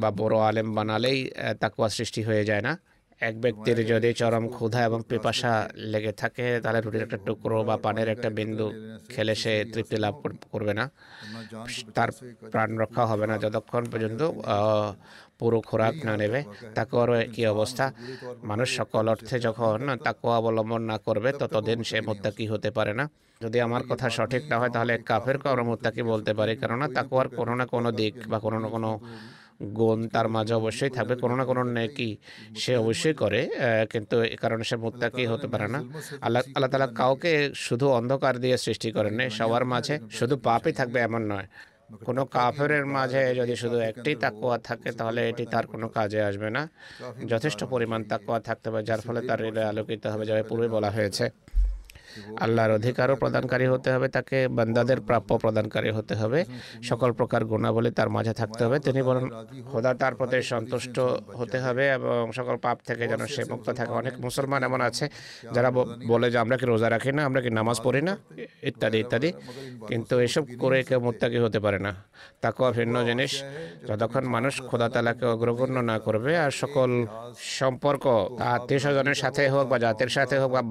বা বড় আলেম বানালেই তাকুয়া সৃষ্টি হয়ে যায় না। এক ব্যক্তির যদি চরম ক্ষুধা এবং পিপাসা লেগে থাকে তাহলে রুটির একটা টুকরো বা পানের একটা বিন্দু খেলে সে তৃপ্তি লাভ করবে না। তার প্রাণ রক্ষা হবে না। যতক্ষণ পর্যন্ত পুরো খোরাক না নেবে তাকুয়ারও কি অবস্থা মানুষ সকল অর্থে যখন তাকুয়া অবলম্বন না করবে ততদিন সে মোত্তাকি হতে পারে না। যদি আমার কথা সঠিক না হয় তাহলে কাফের কারও মোত্তাকি বলতে পারি কেননা তাকুয়ার কোনো না কোনো দিক বা কোনো না কোনো গুণ তার মাঝে অবশ্যই থাকবে, কোনো না কোনো নেকি সে অবশ্যই করে কিন্তু এ কারণে সে মুত্তাকি হতে পারে না। আল্লাহ আল্লাহ তালা কাউকে শুধু অন্ধকার দিয়ে সৃষ্টি করেন। সবার মাঝে শুধু পাপই থাকবে এমন নয়। কোনো কাফেরের মাঝে যদি শুধু একটি তাকুয়া থাকে, তাহলে এটি তার কোনো কাজে আসবে না। যথেষ্ট পরিমাণ তাকুয়া থাকতে হবে, যার ফলে তার হৃদয় আলোকিত হবে যাবে পূর্বে বলা হয়েছে। আল্লাহর অধিকারও প্রদানকারী হতে হবে, তাকে বান্দাদের প্রাপ্য প্রদানকারী হতে হবে। সকল প্রকার গুণাবলী তার মাঝে থাকতে হবে। তিনি বলেন খোদা তার প্রতি সন্তুষ্ট হতে হবে এবং সকল পাপ থেকে যেন সে মুক্ত থাকে। অনেক মুসলমান এমন আছে, যারা বলে যে, আমরা কি রোজা রাখি না? আমরা কি নামাজ পড়ি না? ইত্যাদি ইত্যাদি। কিন্তু এসব করে কেউ মুত্তাকি হতে পারে না। তাকেও ভিন্ন জিনিস। যতক্ষণ মানুষ খোদা তালাকে অগ্রগণ্য না করবে, আর সকল সম্পর্ক আত্মীয় স্বজনের সাথে হোক বা জাতির সাথে হোক বা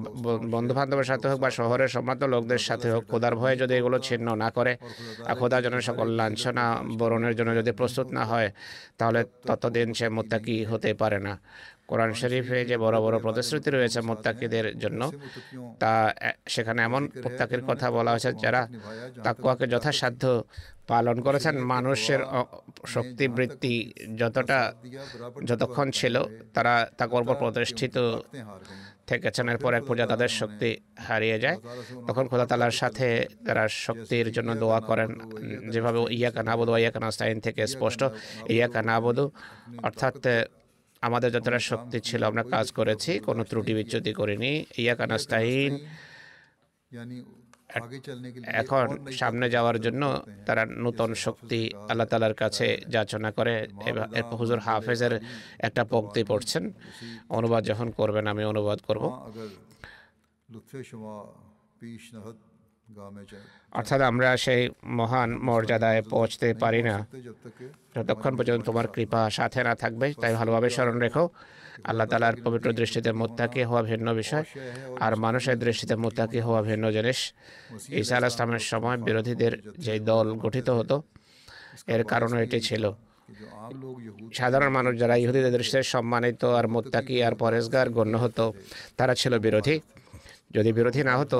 বন্ধু বান্ধবের সাথে হোক বা শহরের সম্মানিত লোকদের সাথে হোক, খোদার ভয়ে যদি এগুলো ছিন্ন না করে খোদার জন্য সকল লাঞ্ছনা বরণের জন্য যদি প্রস্তুত না হয়, তাহলে ততদিন সে মোত্তাকি হতে পারে না। কোরআন শরীফে যে বড় বড় প্রতিশ্রুতি রয়েছে মোত্তাকিদের জন্য, তা সেখানে এমন মোত্তাকির কথা বলা হয়েছে যারা তাকুয়াকে যথাসাধ্য পালন করেছেন। মানুষের শক্তি বৃত্তি যতটা, যতক্ষণ ছিল, তারা তাকুয়ার উপর প্রতিষ্ঠিত থেকেছেন এরপর এক পর্যায়ে তাদের শক্তি হারিয়ে যায়। তখন খোদা তালার সাথে তারা শক্তির জন্য দোয়া করেন। যেভাবে ইয়াকা নাবুদু ইয়াকা নাস্তাইন থেকে স্পষ্ট ইয়াকা নাবুদু অর্থাৎ, আমাদের যতটা শক্তি ছিল আমরা কাজ করেছি, কোনো ত্রুটি বিচ্যুতি করিনি। ইয়াকা নাস্তাইন এখন সামনে যাওয়ার জন্য তারা নূতন শক্তি আল্লাহ তালার কাছে যাচনা করে হুজুর হাফেজের একটা পক্তি পড়ছেন। অনুবাদ যখন করবেন আমি অনুবাদ করব। অর্থাৎ আমরা সেই মহান মর্যাদায় পৌঁছতে পারি না। যতক্ষণ পর্যন্ত তোমার কৃপা সাথে না থাকবে তাই ভালোভাবে স্মরণ রেখো। আল্লাহ তালার পবিত্র দৃষ্টিতে মোত্তাকি হওয়া ভিন্ন বিষয় আর মানুষের দৃষ্টিতে মোত্তাকি হওয়া ভিন্ন জিনিস। ঈসা আল ইসলামের সময় বিরোধীদের যে দল গঠিত হতো, এর কারণও এটি ছিল। সাধারণ মানুষ যারা ইহুদিদের দৃষ্টিতে সম্মানিত আর মোত্তাকি আর পরেশগার গণ্য হতো, তারা ছিল বিরোধী। যদি বিরোধী না হতো,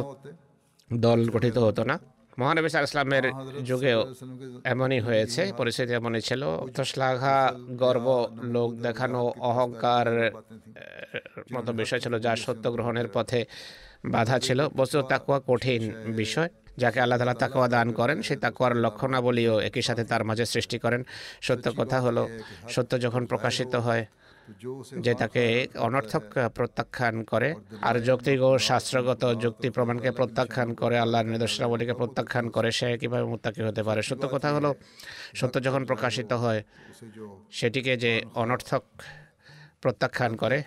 দল গঠিত হতো না। মহানবী সাল ইসলামের যুগেও এমনই হয়েছে পরিস্থিতি এমনই ছিল। শ্লাঘা গর্ব লোক দেখানো অহংকার মতো বিষয় ছিল যা সত্য গ্রহণের পথে বাধা ছিল। বস্তু তাকুয়া কঠিন বিষয় যাকে আল্লাহ তালা তাকুয়া দান করেন সেই তাকুয়ার লক্ষণাবলীও একই সাথে তার মাঝে সৃষ্টি করেন। সত্য কথা হলো সত্য যখন প্রকাশিত হয় যে তাকে অনর্থক প্রত্যাখ্যান করে আর যৌক্তিক ও শাস্ত্রগত যুক্তি প্রমাণকে প্রত্যাখ্যান করে, আল্লাহর নির্দেশনাবলীকে প্রত্যাখ্যান করে সে কীভাবে মুত্তাকি হতে পারে? সত্য কথা হলো, সত্য যখন প্রকাশিত হয়, সেটিকে যে অনর্থক প্রত্যাখ্যান করে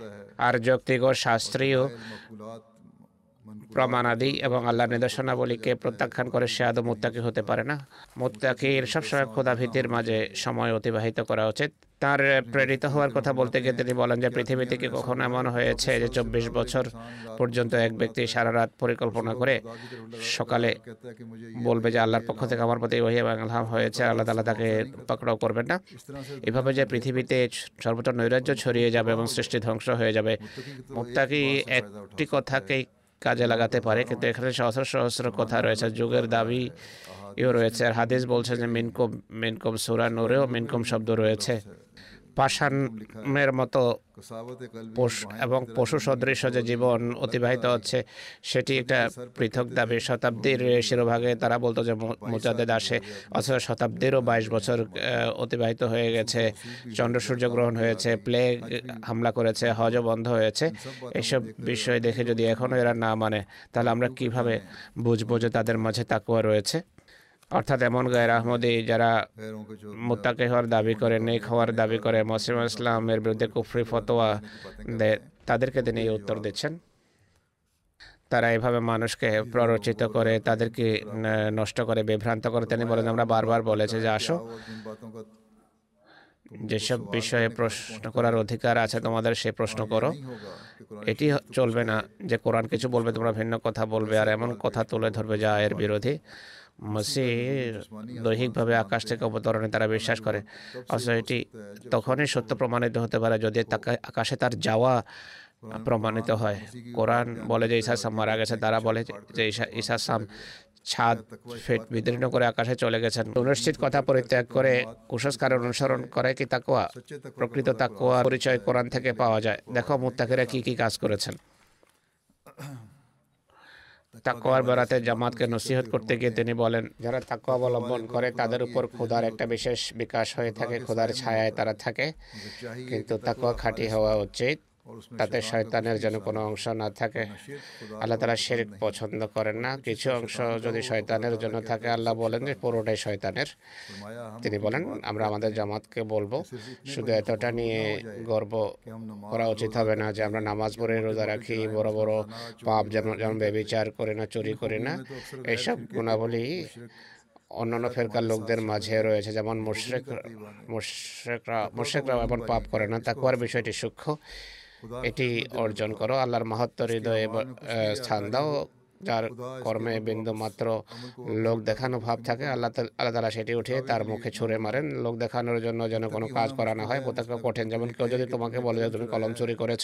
আর যৌক্তিক ও শাস্ত্রীয় প্রমাণাদি এবং আল্লাহ নিদর্শনাবলীকে প্রত্যাখ্যান করে সে আদৌ মুত্তাকি হতে পারে না। মুত্তাকির সবসময় ক্ষোধাভীতির মাঝে সময় অতিবাহিত করা উচিত। তার প্রেরিত হওয়ার কথা বলতে গিয়ে তিনি বলেন যে পৃথিবী থেকে কখনো এমন হয়েছে যে চব্বিশ বছর পর্যন্ত এক ব্যক্তি সারা রাত পরিকল্পনা করে সকালে বলবে যে আল্লাহর পক্ষ থেকে আমার প্রতি ওই এবং আল্লাহ হয়েছে আল্লাহ তালা তাকে পাকড়াও করবেন না। এভাবে যে পৃথিবীতে সর্বত্র নৈরাজ্য ছড়িয়ে যাবে এবং সৃষ্টি ধ্বংস হয়ে যাবে মুক্তাকি একটি কথাকেই কাজে লাগাতে পারে। কিন্তু এখানে সহস্র সহস্র কথা রয়েছে। যুগের দাবি ইও রয়েছে। আর হাদিস বলছে যে মিনকুম মিনকুম সুরা নূরেও মিনকুম শব্দ রয়েছে। পাষাণের মতো এবং পশু সদৃশ যে জীবন অতিবাহিত হচ্ছে, সেটি একটা পৃথক দাবি শতাব্দীর শিরোভাগে তারা বলতো যে মুজাদেদ দাসে অথচ শতাব্দীরও বাইশ বছর অতিবাহিত হয়ে গেছে। চন্দ্র সূর্য গ্রহণ হয়েছে, প্লেগ হামলা করেছে, হজ বন্ধ হয়েছে। এসব বিষয় দেখে যদি এখনও এরা না মানে তাহলে আমরা কীভাবে বুঝব যে তাদের মাঝে তাকুয়া রয়েছে? অর্থাৎ এমন গায়ের আহমদে যারা মোত্তাকে হওয়ার দাবি করে, নেক হওয়ার দাবি করে মসিম ইসলামের বিরুদ্ধে কুফরি ফতোয়া তাদেরকে তিনি এই উত্তর দিচ্ছেন। তারা এভাবে মানুষকে প্ররোচিত করে, তাদেরকে নষ্ট করে, বিভ্রান্ত করে। তিনি বলেন, আমরা বারবার বলেছি যে আসো। যেসব বিষয়ে প্রশ্ন করার অধিকার আছে, তোমাদের সে প্রশ্ন করো। এটি চলবে না যে কোরআন কিছু বলবে, তোমরা ভিন্ন কথা বলবে, আর এমন কথা তুলে ধরবে যা এর বিরোধী। মসিহ দৈহিকভাবে আকাশ থেকে অবতরণে তারা বিশ্বাস করে। অথচ এটি তখনই সত্য প্রমাণিত হতে পারে যদি তাকে আকাশে তার যাওয়া প্রমাণিত হয়। কোরআন বলে যে ঈশা সাম মারা গেছে তারা বলে যে ঈশা সাম ছাদ ফেট বিদীর্ণ করে আকাশে চলে গেছেন। অনুষ্ঠিত কথা পরিত্যাগ করে কুসংস্কারের অনুসরণ করে কি তাকোয়া প্রকৃত তাকোয়া পরিচয় কোরআন থেকে পাওয়া যায়। দেখো মুত্তাকিরা কি কি কাজ করেছেন। তাকোয়ার বরাতে জামাতকে নসিহত করতে গিয়ে তিনি বলেন, যারা তাকোয়া অবলম্বন করে তাদের উপর খোদার একটা বিশেষ বিকাশ হয়ে থাকে, খোদার ছায়ায় তারা থাকে। কিন্তু তাকোয়া খাঁটি হওয়া উচিত। তাতে শয়তানের যেন কোনো অংশ না থাকে। আল্লাহ তারা শেরিক পছন্দ করেন না। কিছু অংশ যদি শয়তানের জন্য থাকে, আল্লাহ বলেন যে পুরোটাই শয়তানের। তিনি বলেন, আমরা আমাদের জামাতকে বলব, শুধু এতটা নিয়ে গর্ব করা উচিত হবে না যে আমরা নামাজ পড়ে রোজা রাখি, বড় বড় পাপ যেমন যেমন ব্যবচার করে না, চুরি করি না। এইসব গুণাবলী অন্যান্য ফেরকার লোকদের মাঝে রয়েছে। যেমন মুশ্রেক মুশ্রেকরা মুশ্রেকরা এমন পাপ করে না। তা করার বিষয়টি সূক্ষ্ম। এটি অর্জন করো আল্লাহর মহত্ব হৃদয়ে স্থান দাও। যার কর্মে বিন্দু মাত্র লোক দেখানো ভাব থাকে আল্লাহ আল্লাহ তালা সেটি উঠিয়ে তার মুখে ছুঁড়ে মারেন। লোক দেখানোর জন্য যেন কোনো কাজ করা না হয় প্রত্যেক কঠিন যেমন কেউ যদি তোমাকে বলে যে তুমি কলম চুরি করেছ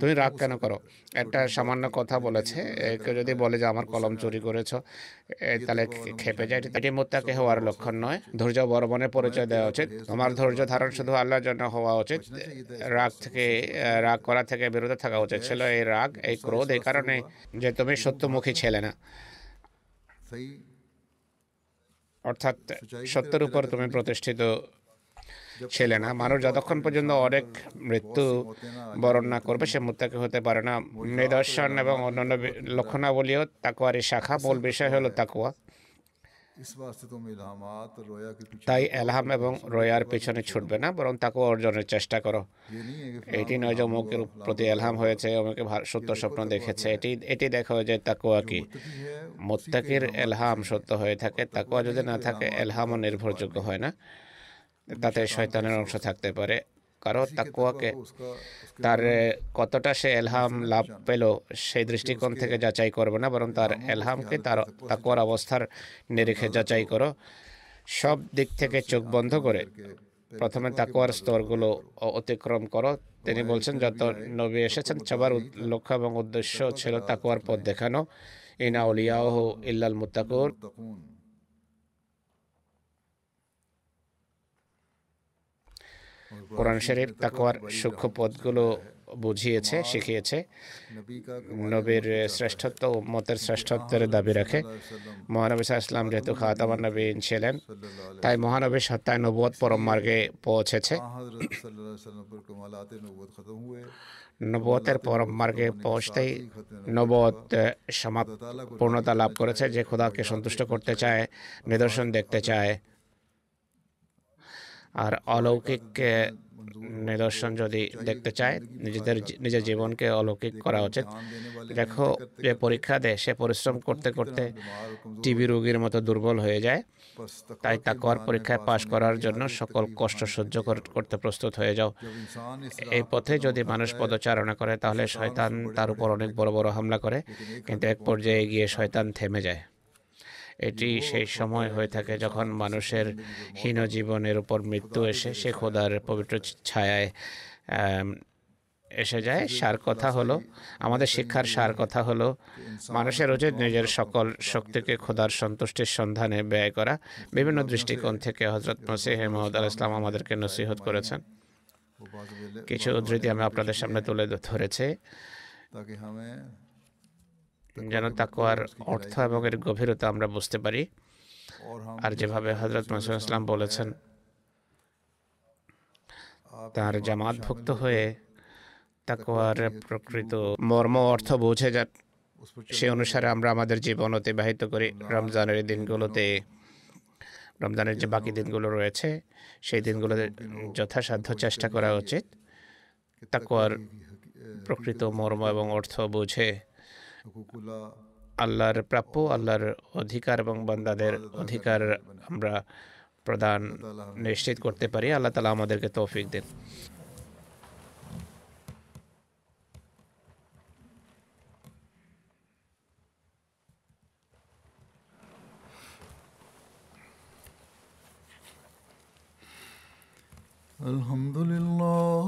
তুমি রাগ কেন করো? একটা সামান্য কথা বলেছে কেউ যদি বলে যে আমার কলম চুরি করেছ তাহলে খেপে যায় এটি মোত্তাকে হওয়ার লক্ষণ নয়। ধৈর্য বড় মনে পরিচয় দেওয়া উচিত। তোমার ধৈর্য ধারণ শুধু আল্লাহর জন্য হওয়া উচিত। রাগ থেকে রাগ করা থেকে বিরত থাকা উচিত ছিল এই রাগ এই ক্রোধ এই কারণে যে তুমি সত্যমুখী ছেলে না। অর্থাৎ সত্যের উপর তুমি প্রতিষ্ঠিত ছেলে না। মানুষ যতক্ষণ পর্যন্ত অনেক মৃত্যু বরণ না করবে, সে মুত্তাকি হতে পারে না। নিদর্শন এবং অন্যান্য লক্ষণাবলীও তাকুয়ারি শাখা মূল বিষয় হলো তাকুয়া। তাই এলহাম এবং রয়ার পেছনে ছুটবে না বরং তাকে অর্জনের চেষ্টা করো। এটি নয় যে অমুকের প্রতি এলহাম হয়েছে অমুকে সত্য স্বপ্ন দেখেছে। এটি এটি দেখো যে তাকুয়া কি। মোত্তাকির এলহাম সত্য হয়ে থাকে তাকুয়া যদি না থাকে এলহামও নির্ভরযোগ্য হয় না। তাতে শয়তানের অংশ থাকতে পারে। কারও তাকুয়াকে তার কতটা সে এলহাম লাভ পেল সেই দৃষ্টিকোণ থেকে যাচাই করবে না বরং তার এলহামকে তার তাকুয়ার অবস্থার নিরিখে যাচাই করো। সব দিক থেকে চোখ বন্ধ করে প্রথমে তাকুয়ার স্তরগুলো অতিক্রম করো। তিনি বলছেন যত নবী এসেছেন সবার লক্ষ্য এবং উদ্দেশ্য ছিল তাকুয়ার পথ দেখানো। ইনা ইল্লাল মুতাকুর কোরআন শরীফ তাকওয়ার সূক্ষ্ম পদগুলো বুঝিয়েছে, শিখিয়েছে। নবীর শ্রেষ্ঠত্ব ও মতের শ্রেষ্ঠত্বের দাবি রাখে। মহানবী ইসলাম যেহেতু খাতামান নবীন ছিলেন, তাই মহানবী সত্তায় নবুয়ত পরম মার্গে পৌঁছেছে। নবতের পরম মার্গে পৌঁছতেই নবত সমাপ পূর্ণতা লাভ করেছে। যে খোদাকে সন্তুষ্ট করতে চায়, নিদর্শন দেখতে চায় আর অলৌকিক নিদর্শন যদি দেখতে চায়, নিজেদের নিজের জীবনকে অলৌকিক করা উচিত। দেখো, যে পরীক্ষা দেয়, সে পরিশ্রম করতে করতে টিবি রোগীর মতো দুর্বল হয়ে যায়। তাই তাকওয়ার পরীক্ষায় পাশ করার জন্য সকল কষ্ট সহ্য কর- করতে প্রস্তুত হয়ে যাও। এই পথে যদি মানুষ পদচারণা করে, তাহলে শয়তান তার উপর অনেক বড় বড় হামলা করে, কিন্তু এক পর্যায়ে গিয়ে শয়তান থেমে যায়। এটি সেই সময় হয়ে থাকে যখন মানুষের হীন জীবনের উপর মৃত্যু এসে সে খোদার পবিত্র ছায়ায় এসে যায়। সার কথা হলো আমাদের শিক্ষার সার কথা হলো মানুষের উচিত নিজের সকল শক্তিকে খোদার সন্তুষ্টির সন্ধানে ব্যয় করা। বিভিন্ন দৃষ্টিকোণ থেকে হজরত মসিহ মহমদ আল ইসলাম আমাদেরকে নসিহত করেছেন। কিছু উদ্ধৃতি আমি আপনাদের সামনে তুলে ধরেছি। যেন তাকোয়ার অর্থ এবং এর গভীরতা আমরা বুঝতে পারি। আর যেভাবে হজরত মাসুল ইসলাম বলেছেন তার জামাতভুক্ত হয়ে তাকোয়ার প্রকৃত মর্ম অর্থ বুঝে যান। সে অনুসারে আমরা আমাদের জীবন অতিবাহিত করি। রমজানের দিনগুলোতে রমজানের যে বাকি দিনগুলো রয়েছে সেই দিনগুলোতে যথাসাধ্য চেষ্টা করা উচিত। তাকোয়ার প্রকৃত মর্ম এবং অর্থ বুঝে আল্লাহর প্রাপ্য আল্লাহর অধিকার এবং বান্দাদের অধিকার আমরা প্রদান নিশ্চিত করতে পারি আল্লাহ তালা আমাদেরকে তৌফিক দিন الحمد لله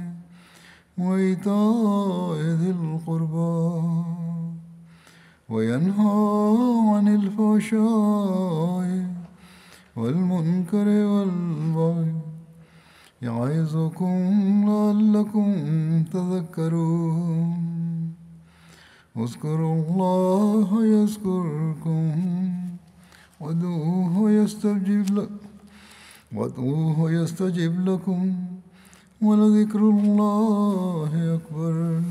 وإيتاء ذي القربى وينهى عن الفحشاء والمنكر والبغي يعظكم لعلكم تذكرون. اذكروا الله يذكركم وادعوه يستجب لكم وادعوه يستجب لكم. ولذكر الله أكبر.